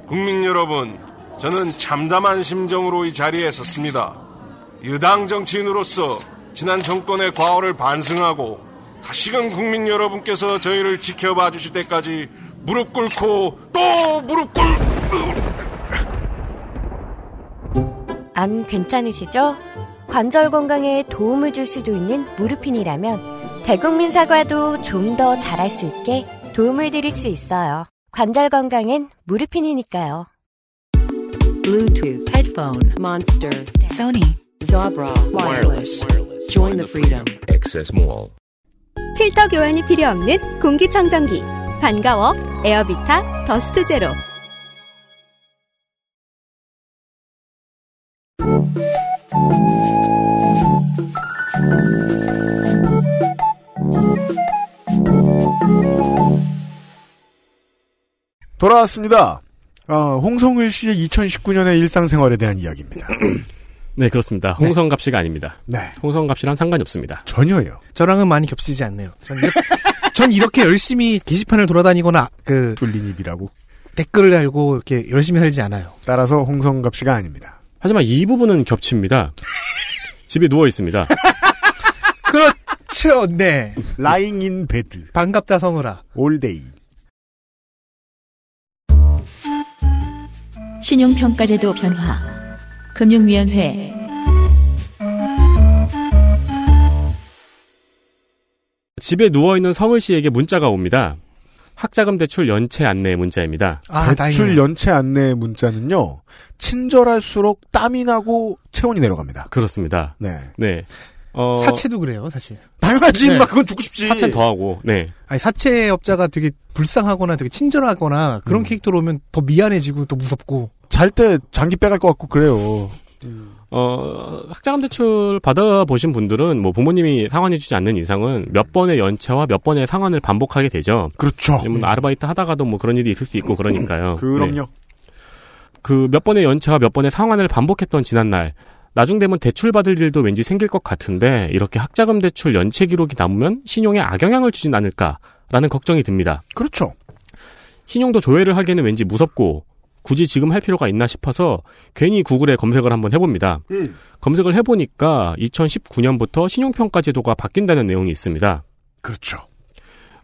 Speaker 8: 국민 여러분, 저는 참담한 심정으로 이 자리에 섰습니다. 유당 정치인으로서 지난 정권의 과오를 반성하고 다시금 국민 여러분께서 저희를 지켜봐 주실 때까지 무릎 꿇고 또 무릎 꿇...
Speaker 9: 안 괜찮으시죠? 관절 건강에 도움을 줄 수도 있는 무르핀이라면 대국민 사과도 좀 더 잘할 수 있게 도움을 드릴 수 있어요. 관절 건강엔 무르핀이니까요.
Speaker 6: Bluetooth, headphone, Monster, Sony, Zabra, wireless. Join the freedom.
Speaker 10: Access Mall.
Speaker 7: 필터 교환이 필요 없는 공기청정기. 반가워. 에어비타 더스트 제로.
Speaker 2: 돌아왔습니다. 아, 홍성을 씨의 2019년의 일상생활에 대한 이야기입니다.
Speaker 3: 네, 그렇습니다. 홍성갑 씨가 아닙니다.
Speaker 2: 네,
Speaker 3: 홍성갑 씨랑 상관이 없습니다.
Speaker 2: 전혀요.
Speaker 4: 저랑은 많이 겹치지 않네요. 전 이렇게, 전 이렇게 열심히 게시판을 돌아다니거나 그
Speaker 2: 뚫린 입이라고.
Speaker 4: 댓글을 달고 이렇게 열심히 살지 않아요.
Speaker 2: 따라서 홍성갑 씨가 아닙니다.
Speaker 3: 하지만 이 부분은 겹칩니다. 집에 누워 있습니다.
Speaker 4: 그렇죠, 네.
Speaker 2: Lying in bed.
Speaker 4: 반갑다
Speaker 2: 성을아. All day.
Speaker 1: 신용평가제도 변화. 금융위원회.
Speaker 3: 집에 누워 있는 성을 씨에게 문자가 옵니다. 학자금 대출 연체 안내 문자입니다.
Speaker 4: 아,
Speaker 2: 대출
Speaker 4: 다행이네요.
Speaker 2: 연체 안내 문자는요. 친절할수록 땀이 나고 체온이 내려갑니다.
Speaker 3: 그렇습니다.
Speaker 2: 네.
Speaker 3: 네. 어,
Speaker 4: 사채도 그래요, 사실.
Speaker 2: 당연하지,
Speaker 4: 네.
Speaker 2: 막 그건 죽고 싶지.
Speaker 3: 사채는 더하고, 네.
Speaker 4: 아니, 사채 업자가 되게 불쌍하거나 되게 친절하거나 그런
Speaker 2: 음.
Speaker 4: 캐릭터로 오면 더 미안해지고 또 무섭고.
Speaker 2: 잘 때 장기 빼갈 것 같고 그래요.
Speaker 3: 어, 학자금 대출 받아보신 분들은 뭐 부모님이 상환해주지 않는 이상은 몇 번의 연체와 몇 번의 상환을 반복하게 되죠.
Speaker 2: 그렇죠.
Speaker 3: 왜냐면 아르바이트 하다가도 뭐 그런 일이 있을 수 있고 그러니까요. 네.
Speaker 2: 그럼요.
Speaker 3: 그몇 번의 연체와 몇 번의 상환을 반복했던 지난날 나중 되면 대출 받을 일도 왠지 생길 것 같은데 이렇게 학자금 대출 연체 기록이 남으면 신용에 악영향을 주진 않을까라는 걱정이 듭니다.
Speaker 2: 그렇죠.
Speaker 3: 신용도 조회를 하기에는 왠지 무섭고 굳이 지금 할 필요가 있나 싶어서 괜히 구글에 검색을 한번 해봅니다. 검색을 해보니까 2019년부터 신용평가 제도가 바뀐다는 내용이 있습니다.
Speaker 2: 그렇죠.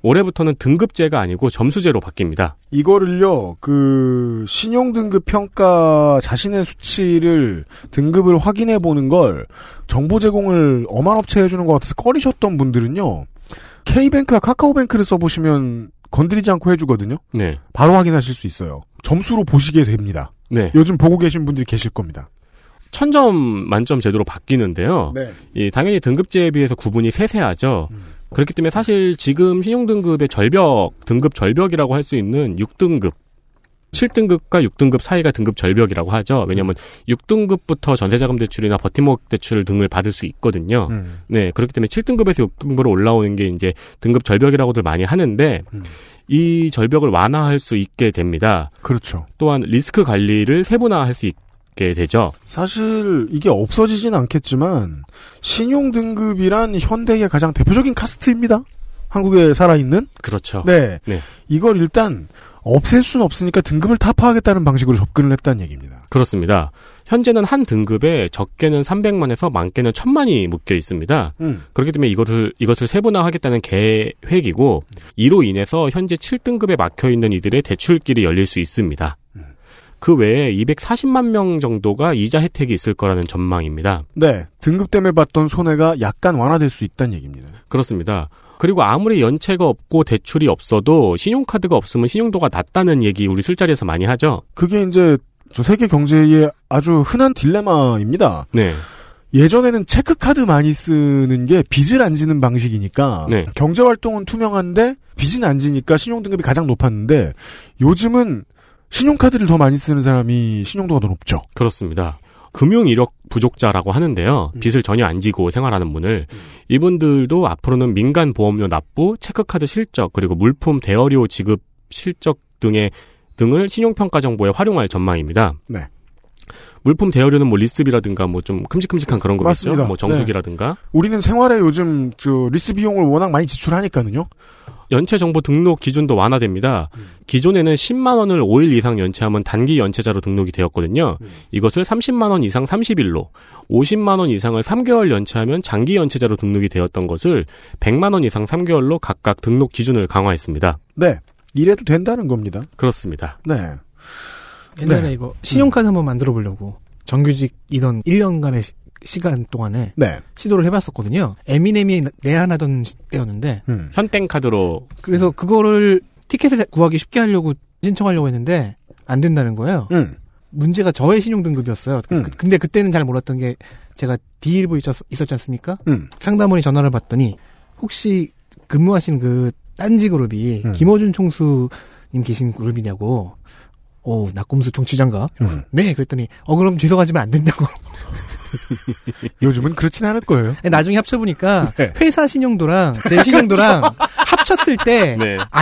Speaker 3: 올해부터는 등급제가 아니고 점수제로 바뀝니다.
Speaker 2: 이거를요, 그, 신용등급 평가 자신의 수치를, 등급을 확인해 보는 걸, 정보 제공을 엄한 업체 해주는 것 같아서 꺼리셨던 분들은요, K뱅크와 카카오뱅크를 써보시면 건드리지 않고 해주거든요?
Speaker 3: 네.
Speaker 2: 바로 확인하실 수 있어요. 점수로 보시게 됩니다.
Speaker 3: 네.
Speaker 2: 요즘 보고 계신 분들이 계실 겁니다.
Speaker 3: 천점 만점 제도로 바뀌는데요.
Speaker 2: 네.
Speaker 3: 이 당연히 등급제에 비해서 구분이 세세하죠.
Speaker 2: 음.
Speaker 3: 그렇기 때문에 사실 지금 신용등급의 절벽, 등급 절벽이라고 할 수 있는 6등급, 7등급과 6등급 사이가 등급 절벽이라고 하죠. 왜냐하면 6등급부터 전세자금 대출이나 버팀목 대출 등을 받을 수 있거든요.
Speaker 2: 음.
Speaker 3: 네, 그렇기 때문에 7등급에서 6등급으로 올라오는 게 이제 등급 절벽이라고들 많이 하는데
Speaker 2: 음.
Speaker 3: 이 절벽을 완화할 수 있게 됩니다.
Speaker 2: 그렇죠.
Speaker 3: 또한 리스크 관리를 세분화할 수 있게 되죠.
Speaker 2: 사실 이게 없어지진 않겠지만 신용 등급이란 현대의 가장 대표적인 카스트입니다. 한국에 살아있는
Speaker 3: 그렇죠.
Speaker 2: 네.
Speaker 3: 네.
Speaker 2: 이걸 일단 없앨 수는 없으니까 등급을 타파하겠다는 방식으로 접근을 했다는 얘기입니다.
Speaker 3: 그렇습니다. 현재는 한 등급에 적게는 300만에서 많게는 1000만이 묶여 있습니다.
Speaker 2: 음.
Speaker 3: 그렇기 때문에 이것을 이것을 세분화하겠다는 계획이고 이로 인해서 현재 7등급에 막혀 있는 이들의 대출길이 열릴 수 있습니다. 그 외에 240만 명 정도가 이자 혜택이 있을 거라는 전망입니다.
Speaker 2: 네. 등급 때문에 받던 손해가 약간 완화될 수 있다는 얘기입니다.
Speaker 3: 그렇습니다. 그리고 아무리 연체가 없고 대출이 없어도 신용카드가 없으면 신용도가 낮다는 얘기 우리 술자리에서 많이 하죠.
Speaker 2: 그게 이제 저 세계 경제의 아주 흔한 딜레마입니다.
Speaker 3: 네.
Speaker 2: 예전에는 체크카드 많이 쓰는 게 빚을 안 지는 방식이니까
Speaker 3: 네.
Speaker 2: 경제 활동은 투명한데 빚은 안 지니까 신용 등급이 가장 높았는데 요즘은 신용카드를 더 많이 쓰는 사람이 신용도가 더 높죠.
Speaker 3: 그렇습니다. 금융 이력 부족자라고 하는데요. 빚을 전혀 안 지고 생활하는 분을 이분들도 앞으로는 민간 보험료 납부, 체크카드 실적, 그리고 물품 대여료 지급 실적 등의 등을 신용평가 정보에 활용할 전망입니다.
Speaker 2: 네.
Speaker 3: 물품 대여료는 뭐 리스비라든가 뭐 좀 큼직큼직한 그런 거 있죠.
Speaker 2: 맞습니다.
Speaker 3: 뭐 정수기라든가
Speaker 2: 우리는 생활에 요즘 저 리스 비용을 워낙 많이 지출하니까는요.
Speaker 3: 연체 정보 등록 기준도 완화됩니다. 기존에는 10만 원을 5일 이상 연체하면 단기 연체자로 등록이 되었거든요. 이것을 30만 원 이상 30일로, 50만 원 이상을 3개월 연체하면 장기 연체자로 등록이 되었던 것을 100만 원 이상 3개월로 각각 등록 기준을 강화했습니다.
Speaker 2: 네. 이래도 된다는 겁니다.
Speaker 3: 그렇습니다.
Speaker 2: 네.
Speaker 4: 옛날에
Speaker 2: 네.
Speaker 4: 이거 신용카드 한번 만들어 보려고 정규직이던 1년간의 시, 간 동안에
Speaker 2: 네.
Speaker 4: 시도를 해봤었거든요. 에미넴이 내한하던 때였는데
Speaker 2: 음.
Speaker 3: 현땡카드로
Speaker 4: 그래서 그거를 티켓을 구하기 쉽게 하려고 신청하려고 했는데 안 된다는 거예요.
Speaker 2: 음.
Speaker 4: 문제가 저의 신용 등급이었어요. 그-
Speaker 2: 음.
Speaker 4: 그- 근데 그때는 잘 몰랐던 게 제가 D1부 있었, 있었지 않습니까?
Speaker 2: 음.
Speaker 4: 상담원이 전화를 받더니 혹시 근무하신 그 딴지 그룹이
Speaker 2: 음.
Speaker 4: 김어준 총수님 계신 그룹이냐고. 오, 낙곰수 총치장가?
Speaker 2: 음.
Speaker 4: 네, 그랬더니 어 그럼 죄송하지만 안 된다고.
Speaker 2: 요즘은 그렇진 않을 거예요.
Speaker 4: 나중에 합쳐보니까
Speaker 2: 네.
Speaker 4: 회사 신용도랑 제 신용도랑 합쳤을 때안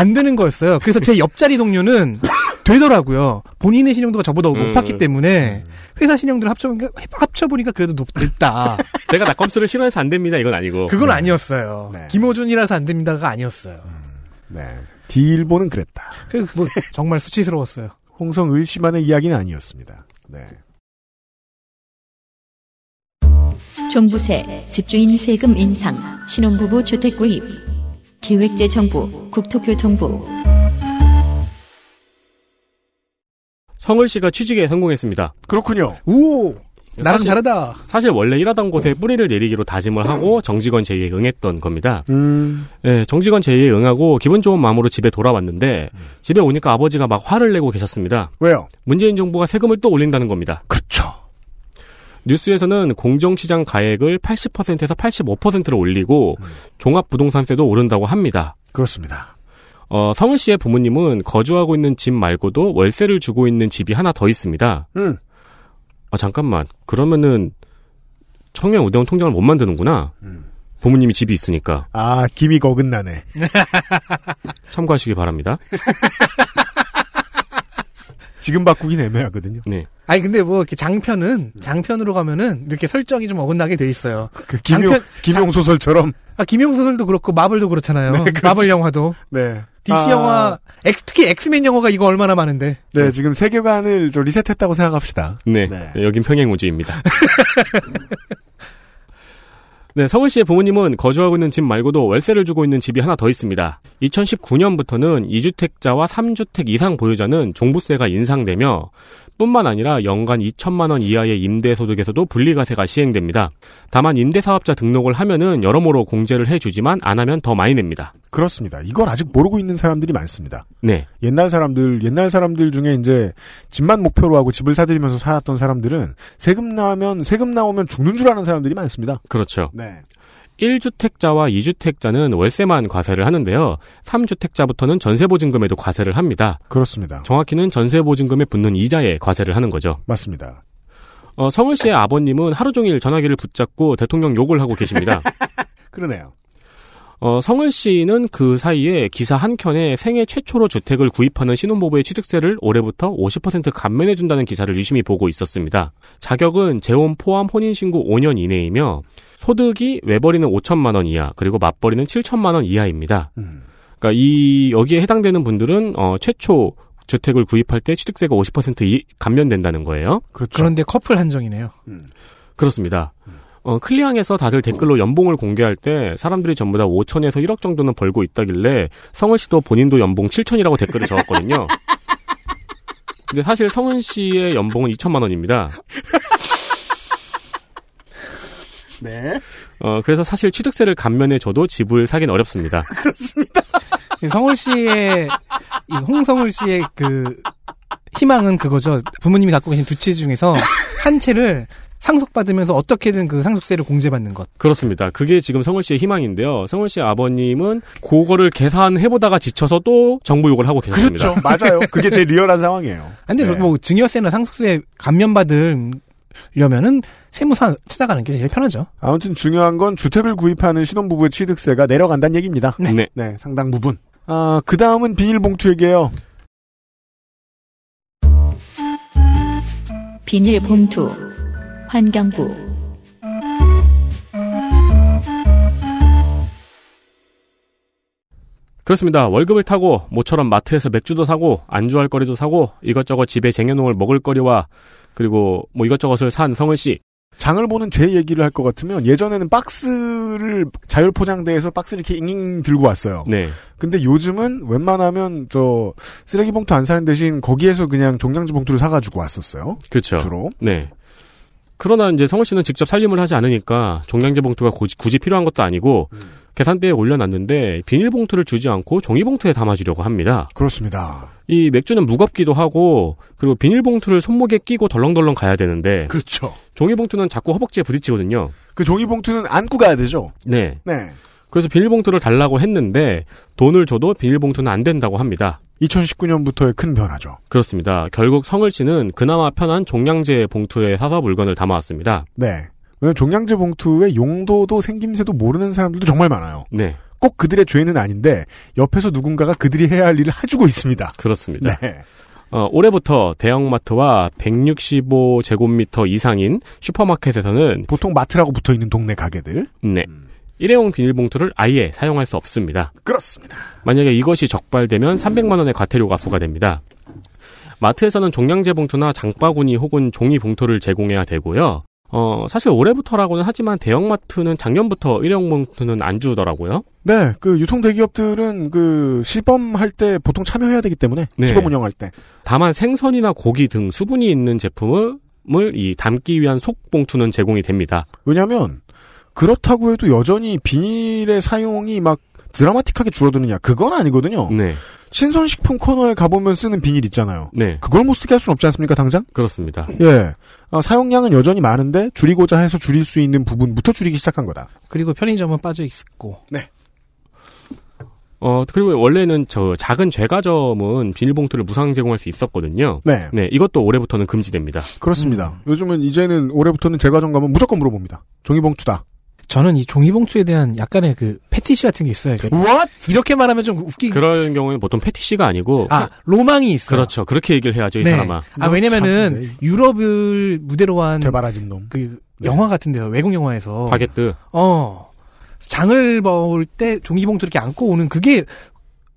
Speaker 3: 네.
Speaker 4: 되는 거였어요. 그래서 제 옆자리 동료는 되더라고요. 본인의 신용도가 저보다
Speaker 3: 음.
Speaker 4: 높았기 때문에 회사 신용도를 합쳐보니까, 합쳐보니까 그래도 높, 높다.
Speaker 3: 제가 낙검수를 싫어해서 안 됩니다. 이건 아니고.
Speaker 4: 그건 아니었어요.
Speaker 2: 네.
Speaker 4: 김호준이라서 안 됩니다가 아니었어요.
Speaker 2: 네. D일보는 그랬다.
Speaker 4: 그, 뭐, 정말 수치스러웠어요.
Speaker 2: 홍성을 씨만의 이야기는 아니었습니다. 네.
Speaker 1: 종부세, 집주인 세금 인상, 신혼부부 주택 구입, 기획재정부, 국토교통부,
Speaker 3: 성을 씨가 취직에 성공했습니다.
Speaker 2: 그렇군요.
Speaker 4: 우 나랑
Speaker 3: 사실-
Speaker 4: 다르다.
Speaker 3: 사실 원래 일하던 곳에 뿌리를 내리기로 다짐을 하고 정직원 제의에 응했던 겁니다.
Speaker 2: 음,
Speaker 3: 예, 정직원 제의에 응하고 기분 좋은 마음으로 집에 돌아왔는데 집에 오니까 아버지가 막 화를 내고 계셨습니다.
Speaker 2: 왜요?
Speaker 3: 문재인 정부가 세금을 또 올린다는 겁니다.
Speaker 2: 그렇죠.
Speaker 3: 뉴스에서는 공정시장 가액을 80%에서 85%로 올리고 종합부동산세도 오른다고 합니다.
Speaker 2: 그렇습니다.
Speaker 3: 어, 성을 씨의 부모님은 거주하고 있는 집 말고도 월세를 주고 있는 집이 하나 더 있습니다.
Speaker 2: 음,
Speaker 3: 아, 잠깐만. 그러면은 청양 우대원 통장을 못 만드는구나. 부모님이 집이 있으니까
Speaker 2: 아, 김이 거긋나네.
Speaker 3: 참고하시기 바랍니다.
Speaker 2: 지금 바꾸긴 애매하거든요.
Speaker 3: 네.
Speaker 4: 아니 근데 뭐 이렇게 장편은 장편으로 가면은 이렇게 설정이 좀 어긋나게 돼 있어요.
Speaker 2: 그 김용,
Speaker 4: 장편-
Speaker 2: 김용 소설처럼.
Speaker 4: 아 김용 소설도 그렇고 마블도 그렇잖아요.
Speaker 2: 네, 그렇죠.
Speaker 4: 마블 영화도
Speaker 2: 네.
Speaker 4: DC
Speaker 2: 아,
Speaker 4: 영화 엑- 특히 엑스맨 영화가 이거 얼마나 많은데.
Speaker 2: 네, 지금 세계관을 좀 리셋했다고 생각합시다.
Speaker 3: 네.
Speaker 2: 네.
Speaker 3: 여긴 평행우주입니다. 네, 성은 씨의 부모님은 거주하고 있는 집 말고도 월세를 주고 있는 집이 하나 더 있습니다. 2019년부터는 2주택자와 3주택 이상 보유자는 종부세가 인상되며 뿐만 아니라 연간 2천만 원 이하의 임대소득에서도 분리과세가 시행됩니다. 다만 임대사업자 등록을 하면은 여러모로 공제를 해주지만 안 하면 더 많이 냅니다.
Speaker 2: 그렇습니다. 이걸 아직 모르고 있는 사람들이 많습니다.
Speaker 3: 네,
Speaker 2: 옛날 사람들, 옛날 사람들 중에 이제 집만 목표로 하고 집을 사들이면서 살았던 사람들은 세금 나오면, 세금 나오면 죽는 줄 아는 사람들이 많습니다.
Speaker 3: 그렇죠.
Speaker 2: 네.
Speaker 3: 1주택자와 2주택자는 월세만 과세를 하는데요. 3주택자부터는 전세보증금에도 과세를 합니다.
Speaker 2: 그렇습니다.
Speaker 3: 정확히는 전세보증금에 붙는 이자에 과세를 하는 거죠.
Speaker 2: 맞습니다.
Speaker 3: 어, 성을 씨의 아버님은 하루 종일 전화기를 붙잡고 대통령 욕을 하고 계십니다.
Speaker 2: 그러네요.
Speaker 3: 어, 성을 씨는 그 사이에 기사 한 켠에 생애 최초로 주택을 구입하는 신혼부부의 취득세를 올해부터 50% 감면해준다는 기사를 유심히 보고 있었습니다. 자격은 재혼 포함 혼인신고 5년 이내이며 소득이 외벌이는 5천만 원 이하 그리고 맞벌이는 7천만 원 이하입니다.
Speaker 2: 음.
Speaker 3: 그러니까 이 여기에 해당되는 분들은 어, 최초 주택을 구입할 때 취득세가 50% 이, 감면된다는 거예요.
Speaker 2: 그렇죠.
Speaker 4: 그런데 커플 한정이네요.
Speaker 3: 그렇습니다. 어, 클리앙에서 다들 댓글로 연봉을 공개할 때 사람들이 전부 다 5천에서 1억 정도는 벌고 있다길래 성은 씨도 본인도 연봉 7천이라고 댓글을 적었거든요. 근데 사실 성은 씨의 연봉은 2천만 원입니다.
Speaker 2: 네.
Speaker 3: 어, 그래서 사실 취득세를 감면해 줘도 집을 사긴 어렵습니다.
Speaker 4: 성울 씨의 이 홍성울 씨의 그 희망은 그거죠. 부모님이 갖고 계신 두 채 중에서 한 채를 상속받으면서 어떻게든 그 상속세를 공제받는 것.
Speaker 3: 그렇습니다. 그게 지금 성을 씨의 희망인데요. 성을 씨 아버님은 그거를 계산해보다가 지쳐서 또 정부 욕을 하고 계셨습니다.
Speaker 2: 그렇죠. 맞아요. 그게 제일 리얼한 상황이에요.
Speaker 4: 근데
Speaker 2: 네.
Speaker 4: 뭐 증여세나 상속세 감면받으려면은 세무사 찾아가는 게 제일 편하죠.
Speaker 2: 아무튼 중요한 건 주택을 구입하는 신혼부부의 취득세가 내려간다는 얘기입니다.
Speaker 3: 네.
Speaker 2: 네, 상당 부분. 아, 그 다음은 비닐봉투 얘기예요.
Speaker 1: 비닐봉투, 환경부,
Speaker 3: 그렇습니다. 월급을 타고 모처럼 마트에서 맥주도 사고 안주할 거리도 사고 이것저것 집에 쟁여놓을 먹을 거리와 그리고 뭐 이것저것을 산 성을 씨.
Speaker 2: 장을 보는 제 얘기를 할 것 같으면 예전에는 박스를 자율 포장대에서 박스를 이렇게 잉잉 들고 왔어요.
Speaker 3: 네.
Speaker 2: 근데 요즘은 웬만하면 저 쓰레기 봉투 안 사는 대신 거기에서 그냥 종량제 봉투를 사가지고 왔었어요.
Speaker 3: 그렇죠.
Speaker 2: 주로.
Speaker 3: 네. 그러나 이제 성을 씨는 직접 살림을 하지 않으니까 종량제 봉투가 굳이, 굳이 필요한 것도 아니고 계산대에 올려놨는데 비닐봉투를 주지 않고 종이봉투에 담아주려고 합니다.
Speaker 2: 그렇습니다.
Speaker 3: 이 맥주는 무겁기도 하고 그리고 비닐봉투를 손목에 끼고 덜렁덜렁 가야 되는데
Speaker 2: 그렇죠.
Speaker 3: 종이봉투는 자꾸 허벅지에 부딪히거든요.
Speaker 2: 그 종이봉투는 안고 가야 되죠.
Speaker 3: 네.
Speaker 2: 네.
Speaker 3: 그래서 비닐봉투를 달라고 했는데 돈을 줘도 비닐봉투는 안 된다고 합니다.
Speaker 2: 2019년부터의 큰 변화죠.
Speaker 3: 그렇습니다. 결국 성을 씨는 그나마 편한 종량제 봉투에 사서 물건을 담아왔습니다.
Speaker 2: 네. 왜냐면 종량제 봉투의 용도도 생김새도 모르는 사람들도 정말 많아요.
Speaker 3: 네.
Speaker 2: 꼭 그들의 죄는 아닌데 옆에서 누군가가 그들이 해야 할 일을 해주고 있습니다.
Speaker 3: 그렇습니다.
Speaker 2: 네.
Speaker 3: 어, 올해부터 대형마트와 165제곱미터 이상인 슈퍼마켓에서는
Speaker 2: 보통 마트라고 붙어 있는 동네 가게들.
Speaker 3: 네. 일회용 비닐봉투를 아예 사용할 수 없습니다.
Speaker 2: 그렇습니다.
Speaker 3: 만약에 이것이 적발되면 300만 원의 과태료가 부과됩니다. 마트에서는 종량제 봉투나 장바구니 혹은 종이 봉투를 제공해야 되고요. 어, 사실 올해부터라고는 하지만 대형마트는 작년부터 일회용 봉투는 안 주더라고요.
Speaker 2: 네, 그 유통 대기업들은 그 시범할 때 보통 참여해야 되기 때문에
Speaker 3: 네.
Speaker 2: 시범 운영할 때
Speaker 3: 다만 생선이나 고기 등 수분이 있는 제품을 이 담기 위한 속 봉투는 제공이 됩니다.
Speaker 2: 왜냐하면 그렇다고 해도 여전히 비닐의 사용이 막 드라마틱하게 줄어드느냐 그건 아니거든요.
Speaker 3: 네,
Speaker 2: 신선식품 코너에 가보면 쓰는 비닐 있잖아요.
Speaker 3: 네,
Speaker 2: 그걸 못 쓰게 할 수는 없지 않습니까 당장?
Speaker 3: 그렇습니다.
Speaker 2: 예. 아, 사용량은 여전히 많은데 줄이고자 해서 줄일 수 있는 부분부터 줄이기 시작한 거다.
Speaker 4: 그리고 편의점은 빠져 있고.
Speaker 3: 어, 그리고 원래는 저 작은 제과점은 비닐봉투를 무상 제공할 수 있었거든요.
Speaker 2: 네.
Speaker 3: 네, 이것도 올해부터는 금지됩니다.
Speaker 2: 그렇습니다. 요즘은 이제는 올해부터는 제과점 가면 무조건 물어봅니다. 종이봉투다.
Speaker 4: 저는 이 종이봉투에 대한 약간의 그 패티시 같은 게 있어요. 이게
Speaker 2: What?
Speaker 4: 이렇게 말하면 좀 웃기.
Speaker 3: 그럴 경우에는 보통 패티시가 아니고
Speaker 4: 아 로망이 있어요.
Speaker 3: 그렇죠. 그렇게 얘기를 해야죠, 이
Speaker 4: 네.
Speaker 3: 사람아.
Speaker 4: 아 왜냐면은
Speaker 2: 참, 네.
Speaker 4: 유럽을 무대로 한
Speaker 2: 되바라진 놈.
Speaker 4: 그 영화 같은 데서 외국 영화에서
Speaker 3: 바게트.
Speaker 4: 어 장을 볼 때 종이봉투 이렇게 안고 오는 그게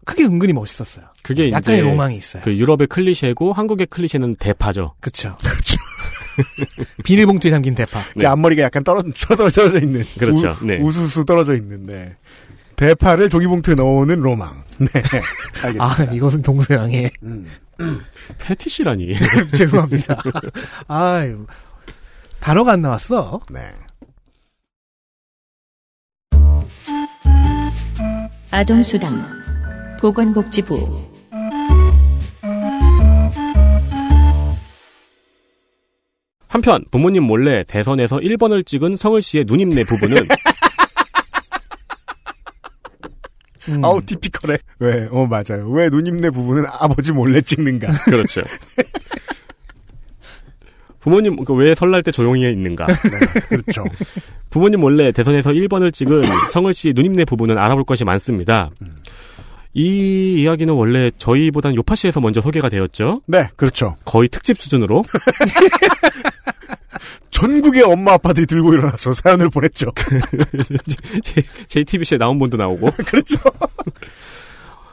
Speaker 4: 그게 은근히 멋있었어요.
Speaker 3: 그게
Speaker 4: 약간의
Speaker 3: 이제
Speaker 4: 로망이 있어요.
Speaker 3: 그 유럽의 클리셰고 한국의 클리셰는 대파죠.
Speaker 4: 그렇죠. 비닐봉투에 담긴 대파.
Speaker 3: 네.
Speaker 2: 그 앞머리가 약간 떨어, 떨어져 있는.
Speaker 3: 그렇죠.
Speaker 2: 우,
Speaker 3: 네.
Speaker 2: 우수수 떨어져 있는데. 대파를 종이봉투에 넣어오는 로망. 네. 알겠습니다.
Speaker 4: 아 이것은 동서양의
Speaker 2: 음.
Speaker 3: 패티시라니.
Speaker 4: 죄송합니다. 아유 단어가 안 나왔어.
Speaker 2: 네.
Speaker 1: 아동수당 보건복지부
Speaker 3: 한편 부모님 몰래 대선에서 1번을 찍은 성을 씨의 누님네 부부는
Speaker 4: 음.
Speaker 2: 아우, 티피컬해. 왜, 어, 맞아요. 왜 누님네 부부는 아버지 몰래 찍는가.
Speaker 3: 그렇죠. 부모님 그왜 설날 때 조용히 있는가?
Speaker 2: 그렇죠.
Speaker 3: 부모님 몰래 대선에서 1번을 찍은 성을 씨 누님네 부부는 알아볼 것이 많습니다. 이 이야기는 원래 저희보단 요파 씨에서 먼저 소개가 되었죠.
Speaker 2: 네, 그렇죠.
Speaker 3: 거의 특집 수준으로.
Speaker 2: 전국의 엄마 아빠들이 들고 일어나서 사연을 보냈죠.
Speaker 3: JTBC에 나온 분도 나오고.
Speaker 2: 그렇죠.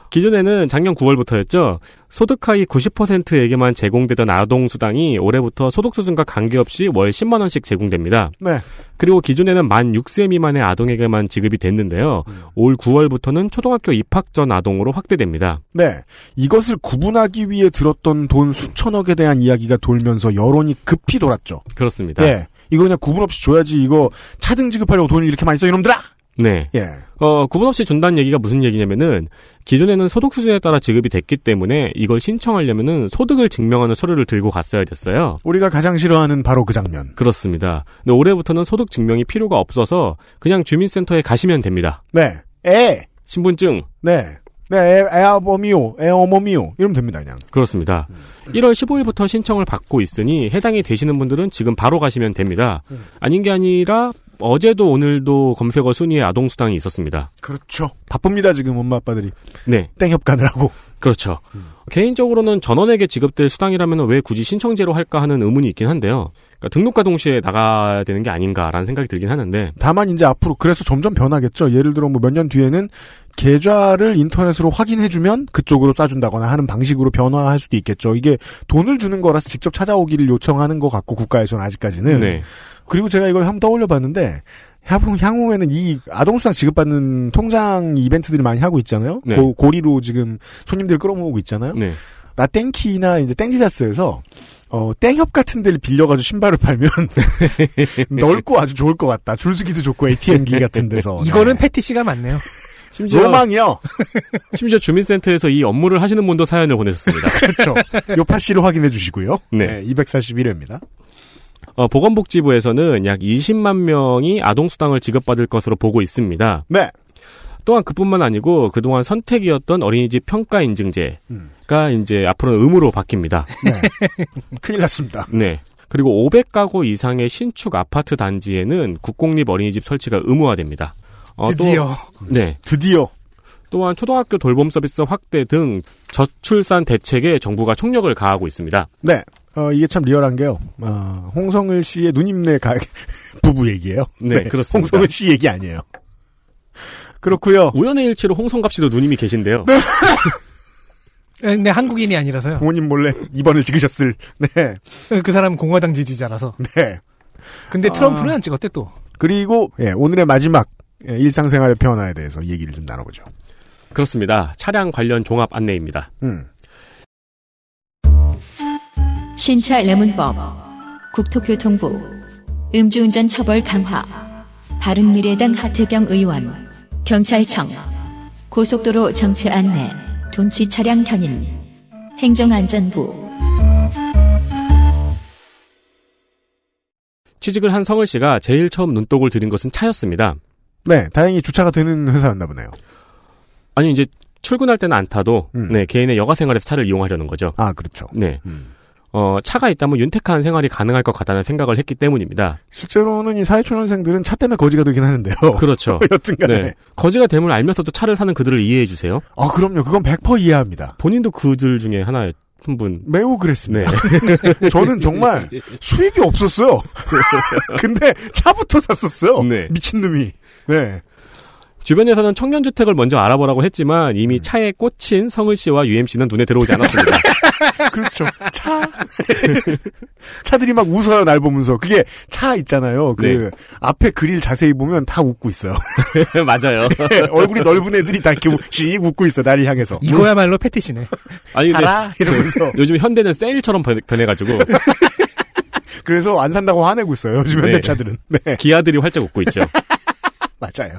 Speaker 3: 기존에는 작년 9월부터였죠. 소득하위 90%에게만 제공되던 아동수당이 올해부터 소득수준과 관계없이 월 10만원씩 제공됩니다.
Speaker 2: 네.
Speaker 3: 그리고 기존에는 만 6세 미만의 아동에게만 지급이 됐는데요. 올 9월부터는 초등학교 입학 전 아동으로 확대됩니다.
Speaker 2: 네. 이것을 구분하기 위해 들었던 돈 수천억에 대한 이야기가 돌면서 여론이 급히 돌았죠.
Speaker 3: 그렇습니다.
Speaker 2: 예. 이거 그냥 구분 없이 줘야지 이거 차등 지급하려고 돈을 이렇게 많이 써 이놈들아!
Speaker 3: 네.
Speaker 2: 예.
Speaker 3: 어, 구분 없이 준다는 얘기가 무슨 얘기냐면은, 기존에는 소득 수준에 따라 지급이 됐기 때문에 이걸 신청하려면은 소득을 증명하는 서류를 들고 갔어야 됐어요.
Speaker 2: 우리가 가장 싫어하는 바로 그 장면.
Speaker 3: 그렇습니다. 근데 올해부터는 소득 증명이 필요가 없어서 그냥 주민센터에 가시면 됩니다.
Speaker 2: 네. 애!
Speaker 3: 신분증,
Speaker 2: 네. 네, 애, 애아범이요, 애어머미요. 이러면 됩니다, 그냥.
Speaker 3: 그렇습니다. 1월 15일부터 신청을 받고 있으니 해당이 되시는 분들은 지금 바로 가시면 됩니다. 아닌 게 아니라 어제도 오늘도 검색어 순위에 아동수당이 있었습니다.
Speaker 2: 그렇죠. 바쁩니다, 지금 엄마 아빠들이.
Speaker 3: 네,
Speaker 2: 땡협 가느라고.
Speaker 3: 그렇죠. 개인적으로는 전원에게 지급될 수당이라면 왜 굳이 신청제로 할까 하는 의문이 있긴 한데요. 그러니까 등록과 동시에 나가야 되는 게 아닌가라는 생각이 들긴 하는데,
Speaker 2: 다만 이제 앞으로 그래서 점점 변하겠죠. 예를 들어 뭐 몇 년 뒤에는 계좌를 인터넷으로 확인해주면 그쪽으로 쏴준다거나 하는 방식으로 변화할 수도 있겠죠. 이게 돈을 주는 거라서 직접 찾아오기를 요청하는 것 같고 국가에서는 아직까지는.
Speaker 3: 네,
Speaker 2: 그리고 제가 이걸 한번 떠올려 봤는데 향후, 향후 에는 이 아동수당 지급받는 통장 이벤트들이 많이 하고 있잖아요.
Speaker 3: 네.
Speaker 2: 고, 고리로 지금 손님들 끌어모으고 있잖아요.
Speaker 3: 네,
Speaker 2: 나 땡키나 이제 땡지다스에서 어, 땡협 같은 데를 빌려가지고 신발을 팔면 넓고 아주 좋을 것 같다. 줄서기도 좋고 ATM기 같은 데서.
Speaker 4: 이거는
Speaker 2: 네.
Speaker 4: 패티시가 많네요.
Speaker 3: 심지어
Speaker 2: 로망이요.
Speaker 3: 심지어 주민센터에서 이 업무를 하시는 분도 사연을 보내셨습니다.
Speaker 2: 그렇죠. 요파 씨를 확인해 주시고요.
Speaker 3: 네.
Speaker 2: 네 241회입니다.
Speaker 3: 어, 보건복지부에서는 약 20만 명이 아동수당을 지급받을 것으로 보고 있습니다.
Speaker 2: 네.
Speaker 3: 또한 그뿐만 아니고 그동안 선택이었던 어린이집 평가 인증제가
Speaker 2: 음.
Speaker 3: 이제 앞으로는 의무로 바뀝니다.
Speaker 2: 네. 큰일 났습니다.
Speaker 3: 네. 그리고 500가구 이상의 신축 아파트 단지에는 국공립 어린이집 설치가 의무화됩니다. 어, 또-
Speaker 4: 드디어.
Speaker 3: 네.
Speaker 2: 드디어.
Speaker 3: 또한 초등학교 돌봄 서비스 확대 등 저출산 대책에 정부가 총력을 가하고 있습니다.
Speaker 2: 네. 어, 이게 참 리얼한 게요. 어, 홍성을 씨의 누님네 가, 부부 얘기예요.
Speaker 3: 네, 그렇습니다.
Speaker 2: 홍성을 씨 얘기 아니에요. 그렇고요.
Speaker 3: 우연의 일치로 홍성갑 씨도 누님이 계신데요.
Speaker 4: 에, 근데 한국인이 아니라서요.
Speaker 2: 부모님 몰래 2번을 찍으셨을. 네.
Speaker 4: 그 사람은 공화당 지지자라서.
Speaker 2: 네.
Speaker 4: 근데 트럼프는
Speaker 2: 아.
Speaker 4: 안 찍었대 또.
Speaker 2: 그리고 예, 오늘의 마지막 예, 일상생활의 변화에 대해서 얘기를 좀 나눠보죠.
Speaker 3: 그렇습니다. 차량 관련 종합 안내입니다.
Speaker 2: 음.
Speaker 1: 신차 레몬법 국토교통부 음주운전 처벌 강화 바른미래당 하태경 의원 경찰청 고속도로 정체 안내 둔치 차량 견인 행정안전부
Speaker 3: 취직을 한 성을 씨가 제일 처음 눈독을 들인 것은 차였습니다.
Speaker 2: 네, 다행히 주차가 되는 회사였나 보네요.
Speaker 3: 아니 이제 출근할 때는 안 타도
Speaker 2: 음.
Speaker 3: 네 개인의 여가 생활에서 차를 이용하려는 거죠.
Speaker 2: 아, 그렇죠.
Speaker 3: 네.
Speaker 2: 음.
Speaker 3: 어, 차가 있다면 윤택한 생활이 가능할 것 같다는 생각을 했기 때문입니다.
Speaker 2: 실제로는 이 사회초년생들은 차 때문에 거지가 되긴 하는데요.
Speaker 3: 그렇죠.
Speaker 2: 여튼간에.
Speaker 3: 네. 거지가 됨을 알면서도 차를 사는 그들을 이해해 주세요.
Speaker 2: 아, 그럼요. 그건 100% 이해합니다.
Speaker 3: 본인도 그들 중에 하나의 한 분.
Speaker 2: 매우 그랬습니다. 저는 정말 수입이 없었어요. 근데 차부터 샀었어요.
Speaker 3: 네.
Speaker 2: 미친놈이. 네.
Speaker 3: 주변에서는 청년주택을 먼저 알아보라고 했지만
Speaker 2: 음.
Speaker 3: 이미 차에 꽂힌 성을 씨와 UMC는 눈에 들어오지 않았습니다.
Speaker 2: 그렇죠. 차. 차들이 막 웃어요, 날 보면서. 그게 차 있잖아요. 그,
Speaker 3: 네.
Speaker 2: 앞에 그릴 자세히 보면 다 웃고 있어요.
Speaker 3: 맞아요.
Speaker 2: 얼굴이 넓은 애들이 다 이렇게 씩 웃고 있어, 나를 향해서.
Speaker 4: 이거야말로 패티시네.
Speaker 3: 아니 근데
Speaker 2: 살아? 이러면서.
Speaker 3: 요즘 현대는 세일처럼 변- 변해가지고
Speaker 2: 그래서 안 산다고 화내고 있어요, 요즘
Speaker 3: 네.
Speaker 2: 현대차들은. 네.
Speaker 3: 기아들이 활짝 웃고 있죠.
Speaker 2: 맞아요.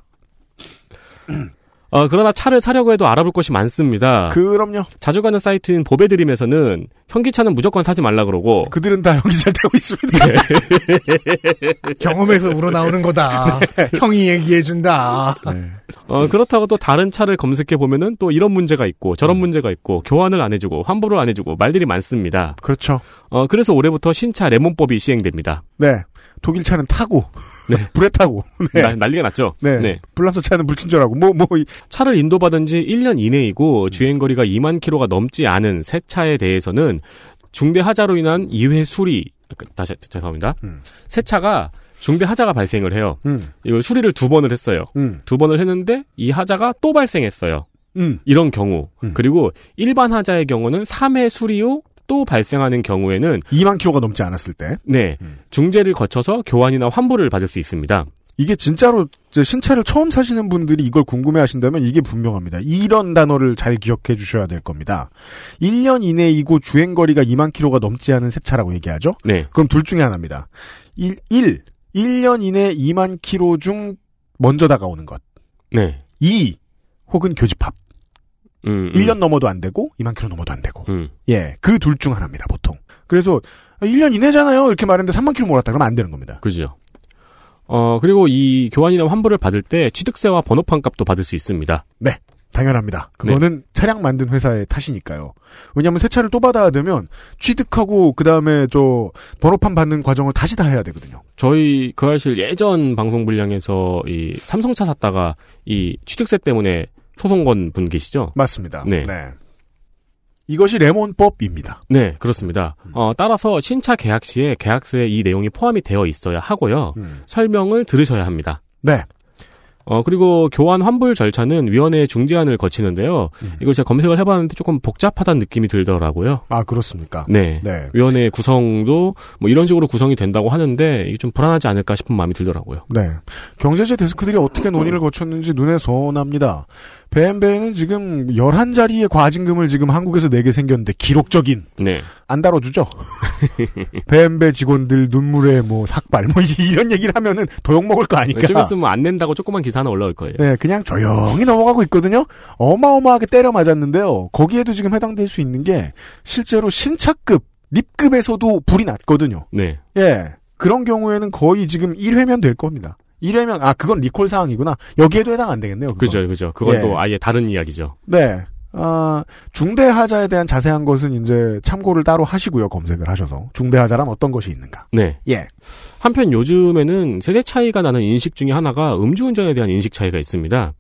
Speaker 3: 어, 그러나 차를 사려고 해도 알아볼 것이 많습니다.
Speaker 2: 그럼요.
Speaker 3: 자주 가는 사이트인 보배드림에서는 현기차는 무조건 사지 말라 그러고
Speaker 2: 그들은 다 여기 잘 타고 있습니다.
Speaker 4: 경험에서 우러나오는 거다. 형이 얘기해준다.
Speaker 2: 네.
Speaker 3: 어, 그렇다고 또 다른 차를 검색해 보면은 또 이런 문제가 있고 저런 문제가 있고 교환을 안 해주고 환불을 안 해주고 말들이 많습니다.
Speaker 2: 그렇죠.
Speaker 3: 어, 그래서 올해부터 신차 레몬법이 시행됩니다.
Speaker 2: 네. 독일 차는 타고,
Speaker 3: 네.
Speaker 2: 불에 타고, 네.
Speaker 3: 나- 난리가 났죠.
Speaker 2: 네. 불란서 차는 불친절하고, 뭐, 뭐, 이-
Speaker 3: 차를 인도받은 지 1년 이내이고 주행 거리가 2만 킬로가 넘지 않은 새 차에 대해서는 중대 하자로 인한 2회 수리 그, 다시 죄송합니다.
Speaker 2: 음.
Speaker 3: 새 차가 중대 하자가 발생을 해요.
Speaker 2: 음,
Speaker 3: 이걸 수리를 두 번을 했어요.
Speaker 2: 음,
Speaker 3: 두 번을 했는데 이 하자가 또 발생했어요.
Speaker 2: 음.
Speaker 3: 이런 경우.
Speaker 2: 음.
Speaker 3: 그리고 일반 하자의 경우는 3회 수리 후 또 발생하는 경우에는
Speaker 2: 2만 킬로가 넘지 않았을 때.
Speaker 3: 네.
Speaker 2: 음.
Speaker 3: 중재를 거쳐서 교환이나 환불을 받을 수 있습니다.
Speaker 2: 이게 진짜로 신차를 처음 사시는 분들이 이걸 궁금해 하신다면 이게 분명합니다. 이런 단어를 잘 기억해 주셔야 될 겁니다. 1년 이내이고 주행거리가 2만 킬로가 넘지 않은 새 차라고 얘기하죠?
Speaker 3: 네.
Speaker 2: 그럼 둘 중에 하나입니다. 1, 1. 1년 이내 2만 킬로 중 먼저 다가오는 것.
Speaker 3: 네.
Speaker 2: 2. 혹은 교집합.
Speaker 3: 음, 음.
Speaker 2: 1년 넘어도 안 되고 2만 킬로 넘어도 안 되고.
Speaker 3: 음.
Speaker 2: 예. 그 둘 중 하나입니다, 보통. 그래서 1년 이내잖아요. 이렇게 말했는데 3만 킬로 몰았다 그러면 안 되는 겁니다.
Speaker 3: 그죠. 어, 그리고 이 교환이나 환불을 받을 때 취득세와 번호판 값도 받을 수 있습니다.
Speaker 2: 당연합니다. 그거는 차량 만든 회사의 탓이니까요. 왜냐하면 새 차를 또 받아야 되면 취득하고 그 다음에 저 번호판 받는 과정을 다시 다 해야 되거든요.
Speaker 3: 저희 그 사실 예전 방송 분량에서 이 삼성차 샀다가 이 취득세 때문에 소송 건분 계시죠?
Speaker 2: 맞습니다.
Speaker 3: 네.
Speaker 2: 이것이 레몬법입니다.
Speaker 3: 네, 그렇습니다. 어, 따라서 신차 계약 시에 계약서에 이 내용이 포함이 되어 있어야 하고요.
Speaker 2: 음.
Speaker 3: 설명을 들으셔야 합니다.
Speaker 2: 네.
Speaker 3: 어, 그리고 교환 환불 절차는 위원회의 중재안을 거치는데요.
Speaker 2: 음.
Speaker 3: 이걸 제가 검색을 해봤는데 조금 복잡하다는 느낌이 들더라고요.
Speaker 2: 아 그렇습니까?
Speaker 3: 네.
Speaker 2: 네.
Speaker 3: 위원회 구성도 뭐 이런 식으로 구성이 된다고 하는데 이게 좀 불안하지 않을까 싶은 마음이 들더라고요.
Speaker 2: 네. 경제제 데스크들이 어떻게 논의를 거쳤는지 눈에 선합니다. 뱀배는 지금 11자리의 과징금을 지금 한국에서 내게 생겼는데 기록적인
Speaker 3: 네.
Speaker 2: 안 다뤄주죠. 뱀배 직원들 눈물에 뭐 삭발 뭐 이런 얘기를 하면은 도욕 먹을 거 아니까.
Speaker 3: 좀 있으면 안 낸다고 조그만 기사 하나 올라올 거예요.
Speaker 2: 네, 그냥 조용히 넘어가고 있거든요. 어마어마하게 때려 맞았는데요. 거기에도 지금 해당될 수 있는 게 실제로 신차급, 립급에서도 불이 났거든요.
Speaker 3: 네.
Speaker 2: 예. 그런 경우에는 거의 지금 1회면 될 겁니다. 1회면, 아, 그건 리콜 사항이구나. 여기에도 해당 안 되겠네요. 그건.
Speaker 3: 그죠, 그죠. 그건
Speaker 2: 예.
Speaker 3: 또 아예 다른 이야기죠.
Speaker 2: 네. 아, 중대하자에 대한 자세한 것은 이제 참고를 따로 하시고요. 검색을 하셔서. 중대하자란 어떤 것이 있는가.
Speaker 3: 네.
Speaker 2: 예.
Speaker 3: 한편 요즘에는 세대 차이가 나는 인식 중에 하나가 음주운전에 대한 인식 차이가 있습니다.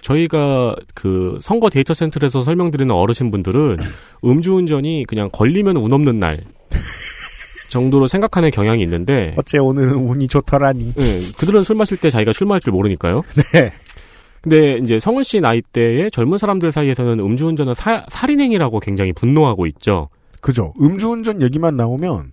Speaker 3: 저희가 그 선거 데이터 센터에서 설명드리는 어르신분들은 음주운전이 그냥 걸리면 운 없는 날 정도로 생각하는 경향이 있는데
Speaker 2: 어째 오늘은 운이 좋더라니.
Speaker 3: 예, 그들은 술 마실 때 자기가 술 마실 줄 모르니까요.
Speaker 2: 네.
Speaker 3: 근데 이제 성은 씨 나이 대의 젊은 사람들 사이에서는 음주운전은 사- 살인행위라고 굉장히 분노하고 있죠.
Speaker 2: 그죠. 음주운전 얘기만 나오면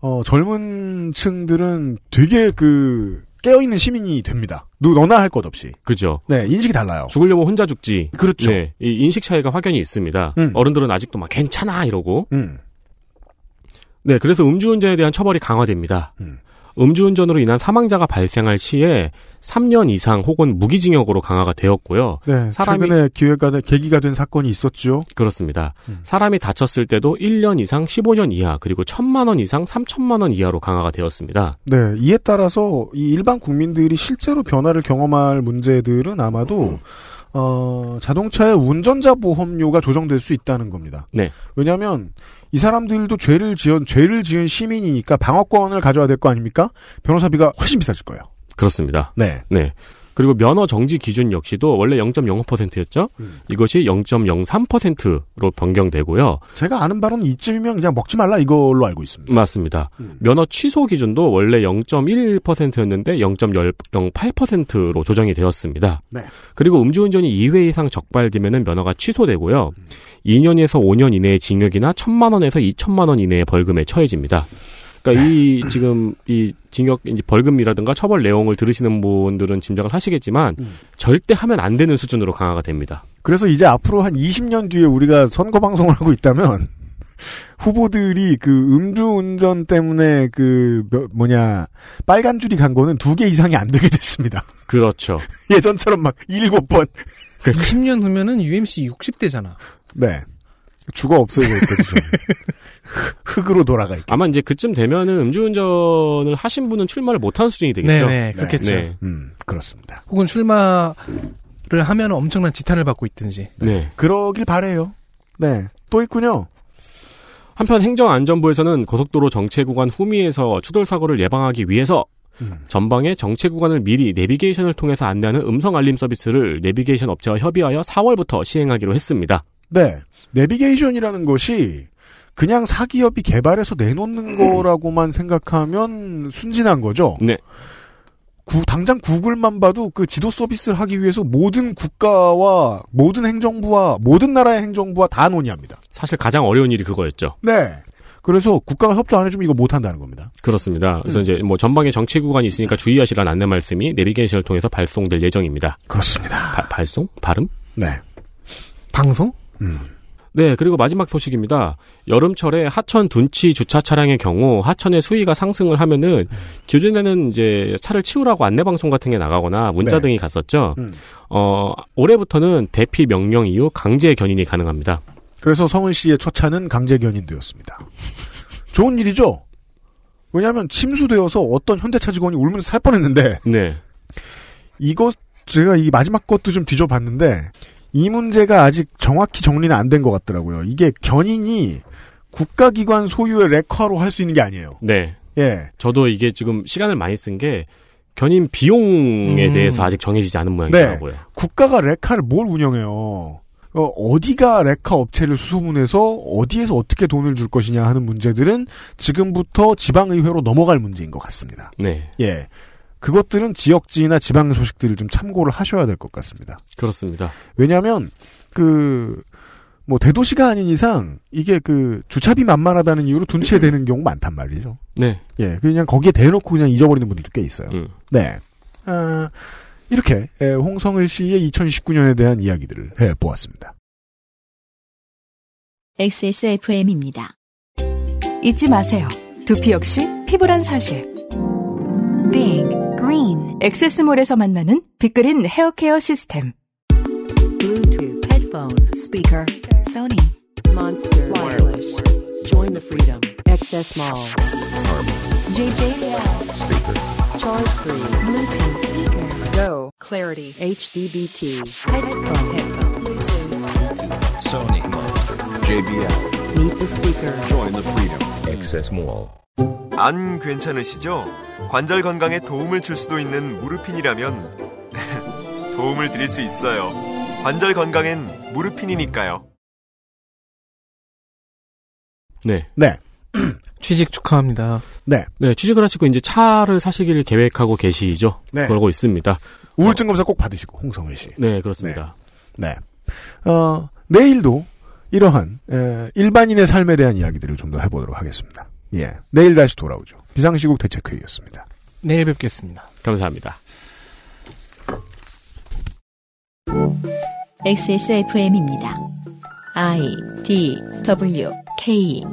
Speaker 2: 어, 젊은 층들은 되게 그 깨어있는 시민이 됩니다. 누 너나 할 것 없이.
Speaker 3: 그죠.
Speaker 2: 네, 인식이 달라요.
Speaker 3: 죽으려면 혼자 죽지.
Speaker 2: 그렇죠.
Speaker 3: 네, 이 인식 차이가 확연히 있습니다.
Speaker 2: 음.
Speaker 3: 어른들은 아직도 막 괜찮아 이러고.
Speaker 2: 음.
Speaker 3: 네, 그래서 음주운전에 대한 처벌이 강화됩니다.
Speaker 2: 음.
Speaker 3: 음주운전으로 인한 사망자가 발생할 시에 3년 이상 혹은 무기징역으로 강화가 되었고요.
Speaker 2: 네,
Speaker 3: 사람이-
Speaker 2: 최근에 기회가 된- 계기가 된 사건이 있었죠.
Speaker 3: 그렇습니다.
Speaker 2: 음.
Speaker 3: 사람이 다쳤을 때도 1년 이상 15년 이하 그리고 1천만 원 이상 3천만 원 이하로 강화가 되었습니다.
Speaker 2: 네, 이에 따라서 이 일반 국민들이 실제로 변화를 경험할 문제들은 아마도 어, 자동차의 운전자 보험료가 조정될 수 있다는 겁니다.
Speaker 3: 네.
Speaker 2: 왜냐하면 이 사람들도 죄를 지은 죄를 지은 시민이니까 방어권을 가져야 될 거 아닙니까? 변호사비가 훨씬 비싸질 거예요.
Speaker 3: 그렇습니다.
Speaker 2: 네.
Speaker 3: 네. 그리고 면허 정지 기준 역시도 원래 0.05%였죠.
Speaker 2: 음.
Speaker 3: 이것이 0.03%로 변경되고요.
Speaker 2: 제가 아는 바로는 이쯤이면 그냥 먹지 말라 이걸로 알고 있습니다.
Speaker 3: 맞습니다.
Speaker 2: 음.
Speaker 3: 면허 취소 기준도 원래 0.11%였는데 0.08%로 조정이 되었습니다.
Speaker 2: 네.
Speaker 3: 그리고 음주운전이 2회 이상 적발되면 면허가 취소되고요. 2년에서 5년 이내의 징역이나 1천만 원에서 2천만 원 이내의 벌금에 처해집니다. 그러니까 이 지금 이 징역 이제 벌금이라든가 처벌 내용을 들으시는 분들은 짐작을 하시겠지만
Speaker 2: 음.
Speaker 3: 절대 하면 안 되는 수준으로 강화가 됩니다.
Speaker 2: 그래서 이제 앞으로 한 20년 뒤에 우리가 선거 방송을 하고 있다면 후보들이 그 음주운전 때문에 그 몇- 뭐냐 빨간 줄이 간 거는 두 개 이상이 안 되게 됐습니다.
Speaker 3: 그렇죠.
Speaker 2: 예전처럼 막 일곱 번.
Speaker 4: 20년 후면은 UMC 60대잖아.
Speaker 2: 네. 죽어 없어지고 있거든 요. 흑으로 돌아가 있게.
Speaker 3: 아마 이제 그쯤 되면은 음주운전을 하신 분은 출마를 못하는 수준이 되겠죠.
Speaker 4: 네네, 그렇겠죠.
Speaker 3: 네.
Speaker 2: 음, 그렇습니다.
Speaker 4: 혹은 출마를 하면 엄청난 지탄을 받고 있든지.
Speaker 3: 네.
Speaker 2: 그러길 바래요. 네. 또 있군요.
Speaker 3: 한편 행정안전부에서는 고속도로 정체 구간 후미에서 추돌 사고를 예방하기 위해서
Speaker 2: 음.
Speaker 3: 전방의 정체 구간을 미리 내비게이션을 통해서 안내하는 음성 알림 서비스를 내비게이션 업체와 협의하여 4월부터 시행하기로 했습니다.
Speaker 2: 네. 내비게이션이라는 것이 그냥 사기업이 개발해서 내놓는 거라고만 생각하면 순진한 거죠.
Speaker 3: 네.
Speaker 2: 구- 당장 구글만 봐도 그 지도 서비스를 하기 위해서 모든 국가와 모든 행정부와 모든 나라의 행정부와 다 논의합니다.
Speaker 3: 사실 가장 어려운 일이 그거였죠.
Speaker 2: 네. 그래서 국가가 협조 안 해주면 이거 못 한다는 겁니다.
Speaker 3: 그렇습니다. 그래서
Speaker 2: 음.
Speaker 3: 이제 뭐 전방에 정체 구간이 있으니까 주의하시라는 안내 말씀이 내비게이션을 통해서 발송될 예정입니다.
Speaker 2: 그렇습니다.
Speaker 3: 바- 발송? 발음?
Speaker 2: 네.
Speaker 4: 방송?
Speaker 2: 음.
Speaker 3: 네, 그리고 마지막 소식입니다. 여름철에 하천 둔치 주차 차량의 경우 하천의 수위가 상승을 하면은 기존에는 이제 차를 치우라고 안내 방송 같은 게 나가거나 문자
Speaker 2: 네.
Speaker 3: 등이 갔었죠.
Speaker 2: 음.
Speaker 3: 어, 올해부터는 대피 명령 이후 강제 견인이 가능합니다.
Speaker 2: 그래서 성은 씨의 첫 차는 강제 견인되었습니다. 좋은 일이죠? 왜냐하면 침수되어서 어떤 현대차 직원이 울면서 살 뻔했는데
Speaker 3: 네.
Speaker 2: 이거 제가 이 마지막 것도 좀 뒤져봤는데 이 문제가 아직 정확히 정리는 안 된 것 같더라고요. 이게 견인이 국가기관 소유의 레카로 할 수 있는 게 아니에요.
Speaker 3: 네.
Speaker 2: 예.
Speaker 3: 저도 이게 지금 시간을 많이 쓴 게 견인 비용에
Speaker 2: 음.
Speaker 3: 대해서 아직 정해지지 않은 모양이더라고요.
Speaker 2: 국가가 레카를 뭘 운영해요? 어, 어디가 레카 업체를 수소문해서 어디에서 어떻게 돈을 줄 것이냐 하는 문제들은 지금부터 지방의회로 넘어갈 문제인 것 같습니다.
Speaker 3: 네.
Speaker 2: 예. 그것들은 지역지나 지방 소식들을 좀 참고를 하셔야 될 것 같습니다.
Speaker 3: 그렇습니다.
Speaker 2: 왜냐하면 그 뭐 대도시가 아닌 이상 이게 그 주차비 만만하다는 이유로 둔치에 되는 경우 많단 말이죠.
Speaker 3: 네.
Speaker 2: 예, 그냥 거기에 대놓고 그냥 잊어버리는 분들도 꽤 있어요.
Speaker 3: 음.
Speaker 2: 네. 아, 이렇게 에, 홍성을 씨의 2019년에 대한 이야기들을 해 보았습니다.
Speaker 1: XSFM입니다.
Speaker 5: 잊지 마세요. 두피 역시 피부란 사실.
Speaker 9: Big Green
Speaker 5: 엑세스몰에서 만나는 빅그린 헤어케어 시스템.
Speaker 6: Bluetooth, headphone, speaker,
Speaker 9: Sony
Speaker 6: monster, wireless. Join the freedom. Access Mall.
Speaker 9: JJL
Speaker 6: Speaker. Charge free.
Speaker 9: Bluetooth speaker
Speaker 6: Go. Clarity. HDBT.
Speaker 9: Headphone
Speaker 6: Headphone.
Speaker 9: Bluetooth
Speaker 10: Sony Monster. JBL.
Speaker 6: Meet the speaker.
Speaker 10: Join the freedom. Access Mall.
Speaker 11: 안 괜찮으시죠? 관절 건강에 도움을 줄 수도 있는 무르핀이라면 도움을 드릴 수 있어요. 관절 건강엔 무르핀이니까요.
Speaker 3: 네.
Speaker 2: 네.
Speaker 4: 취직 축하합니다.
Speaker 2: 네.
Speaker 3: 네, 취직을 하시고 이제 차를 사시기를 계획하고 계시죠?
Speaker 2: 네.
Speaker 3: 그러고 있습니다.
Speaker 2: 우울증 검사 꼭 받으시고 홍성회 씨.
Speaker 3: 네, 그렇습니다.
Speaker 2: 네. 어, 내일도 이러한 에, 일반인의 삶에 대한 이야기들을 좀 더 해보도록 하겠습니다. 예, 내일 다시 돌아오죠. 비상시국 대책회의였습니다.
Speaker 4: 내일 뵙겠습니다.
Speaker 3: 감사합니다.
Speaker 1: XSFM입니다. I D W K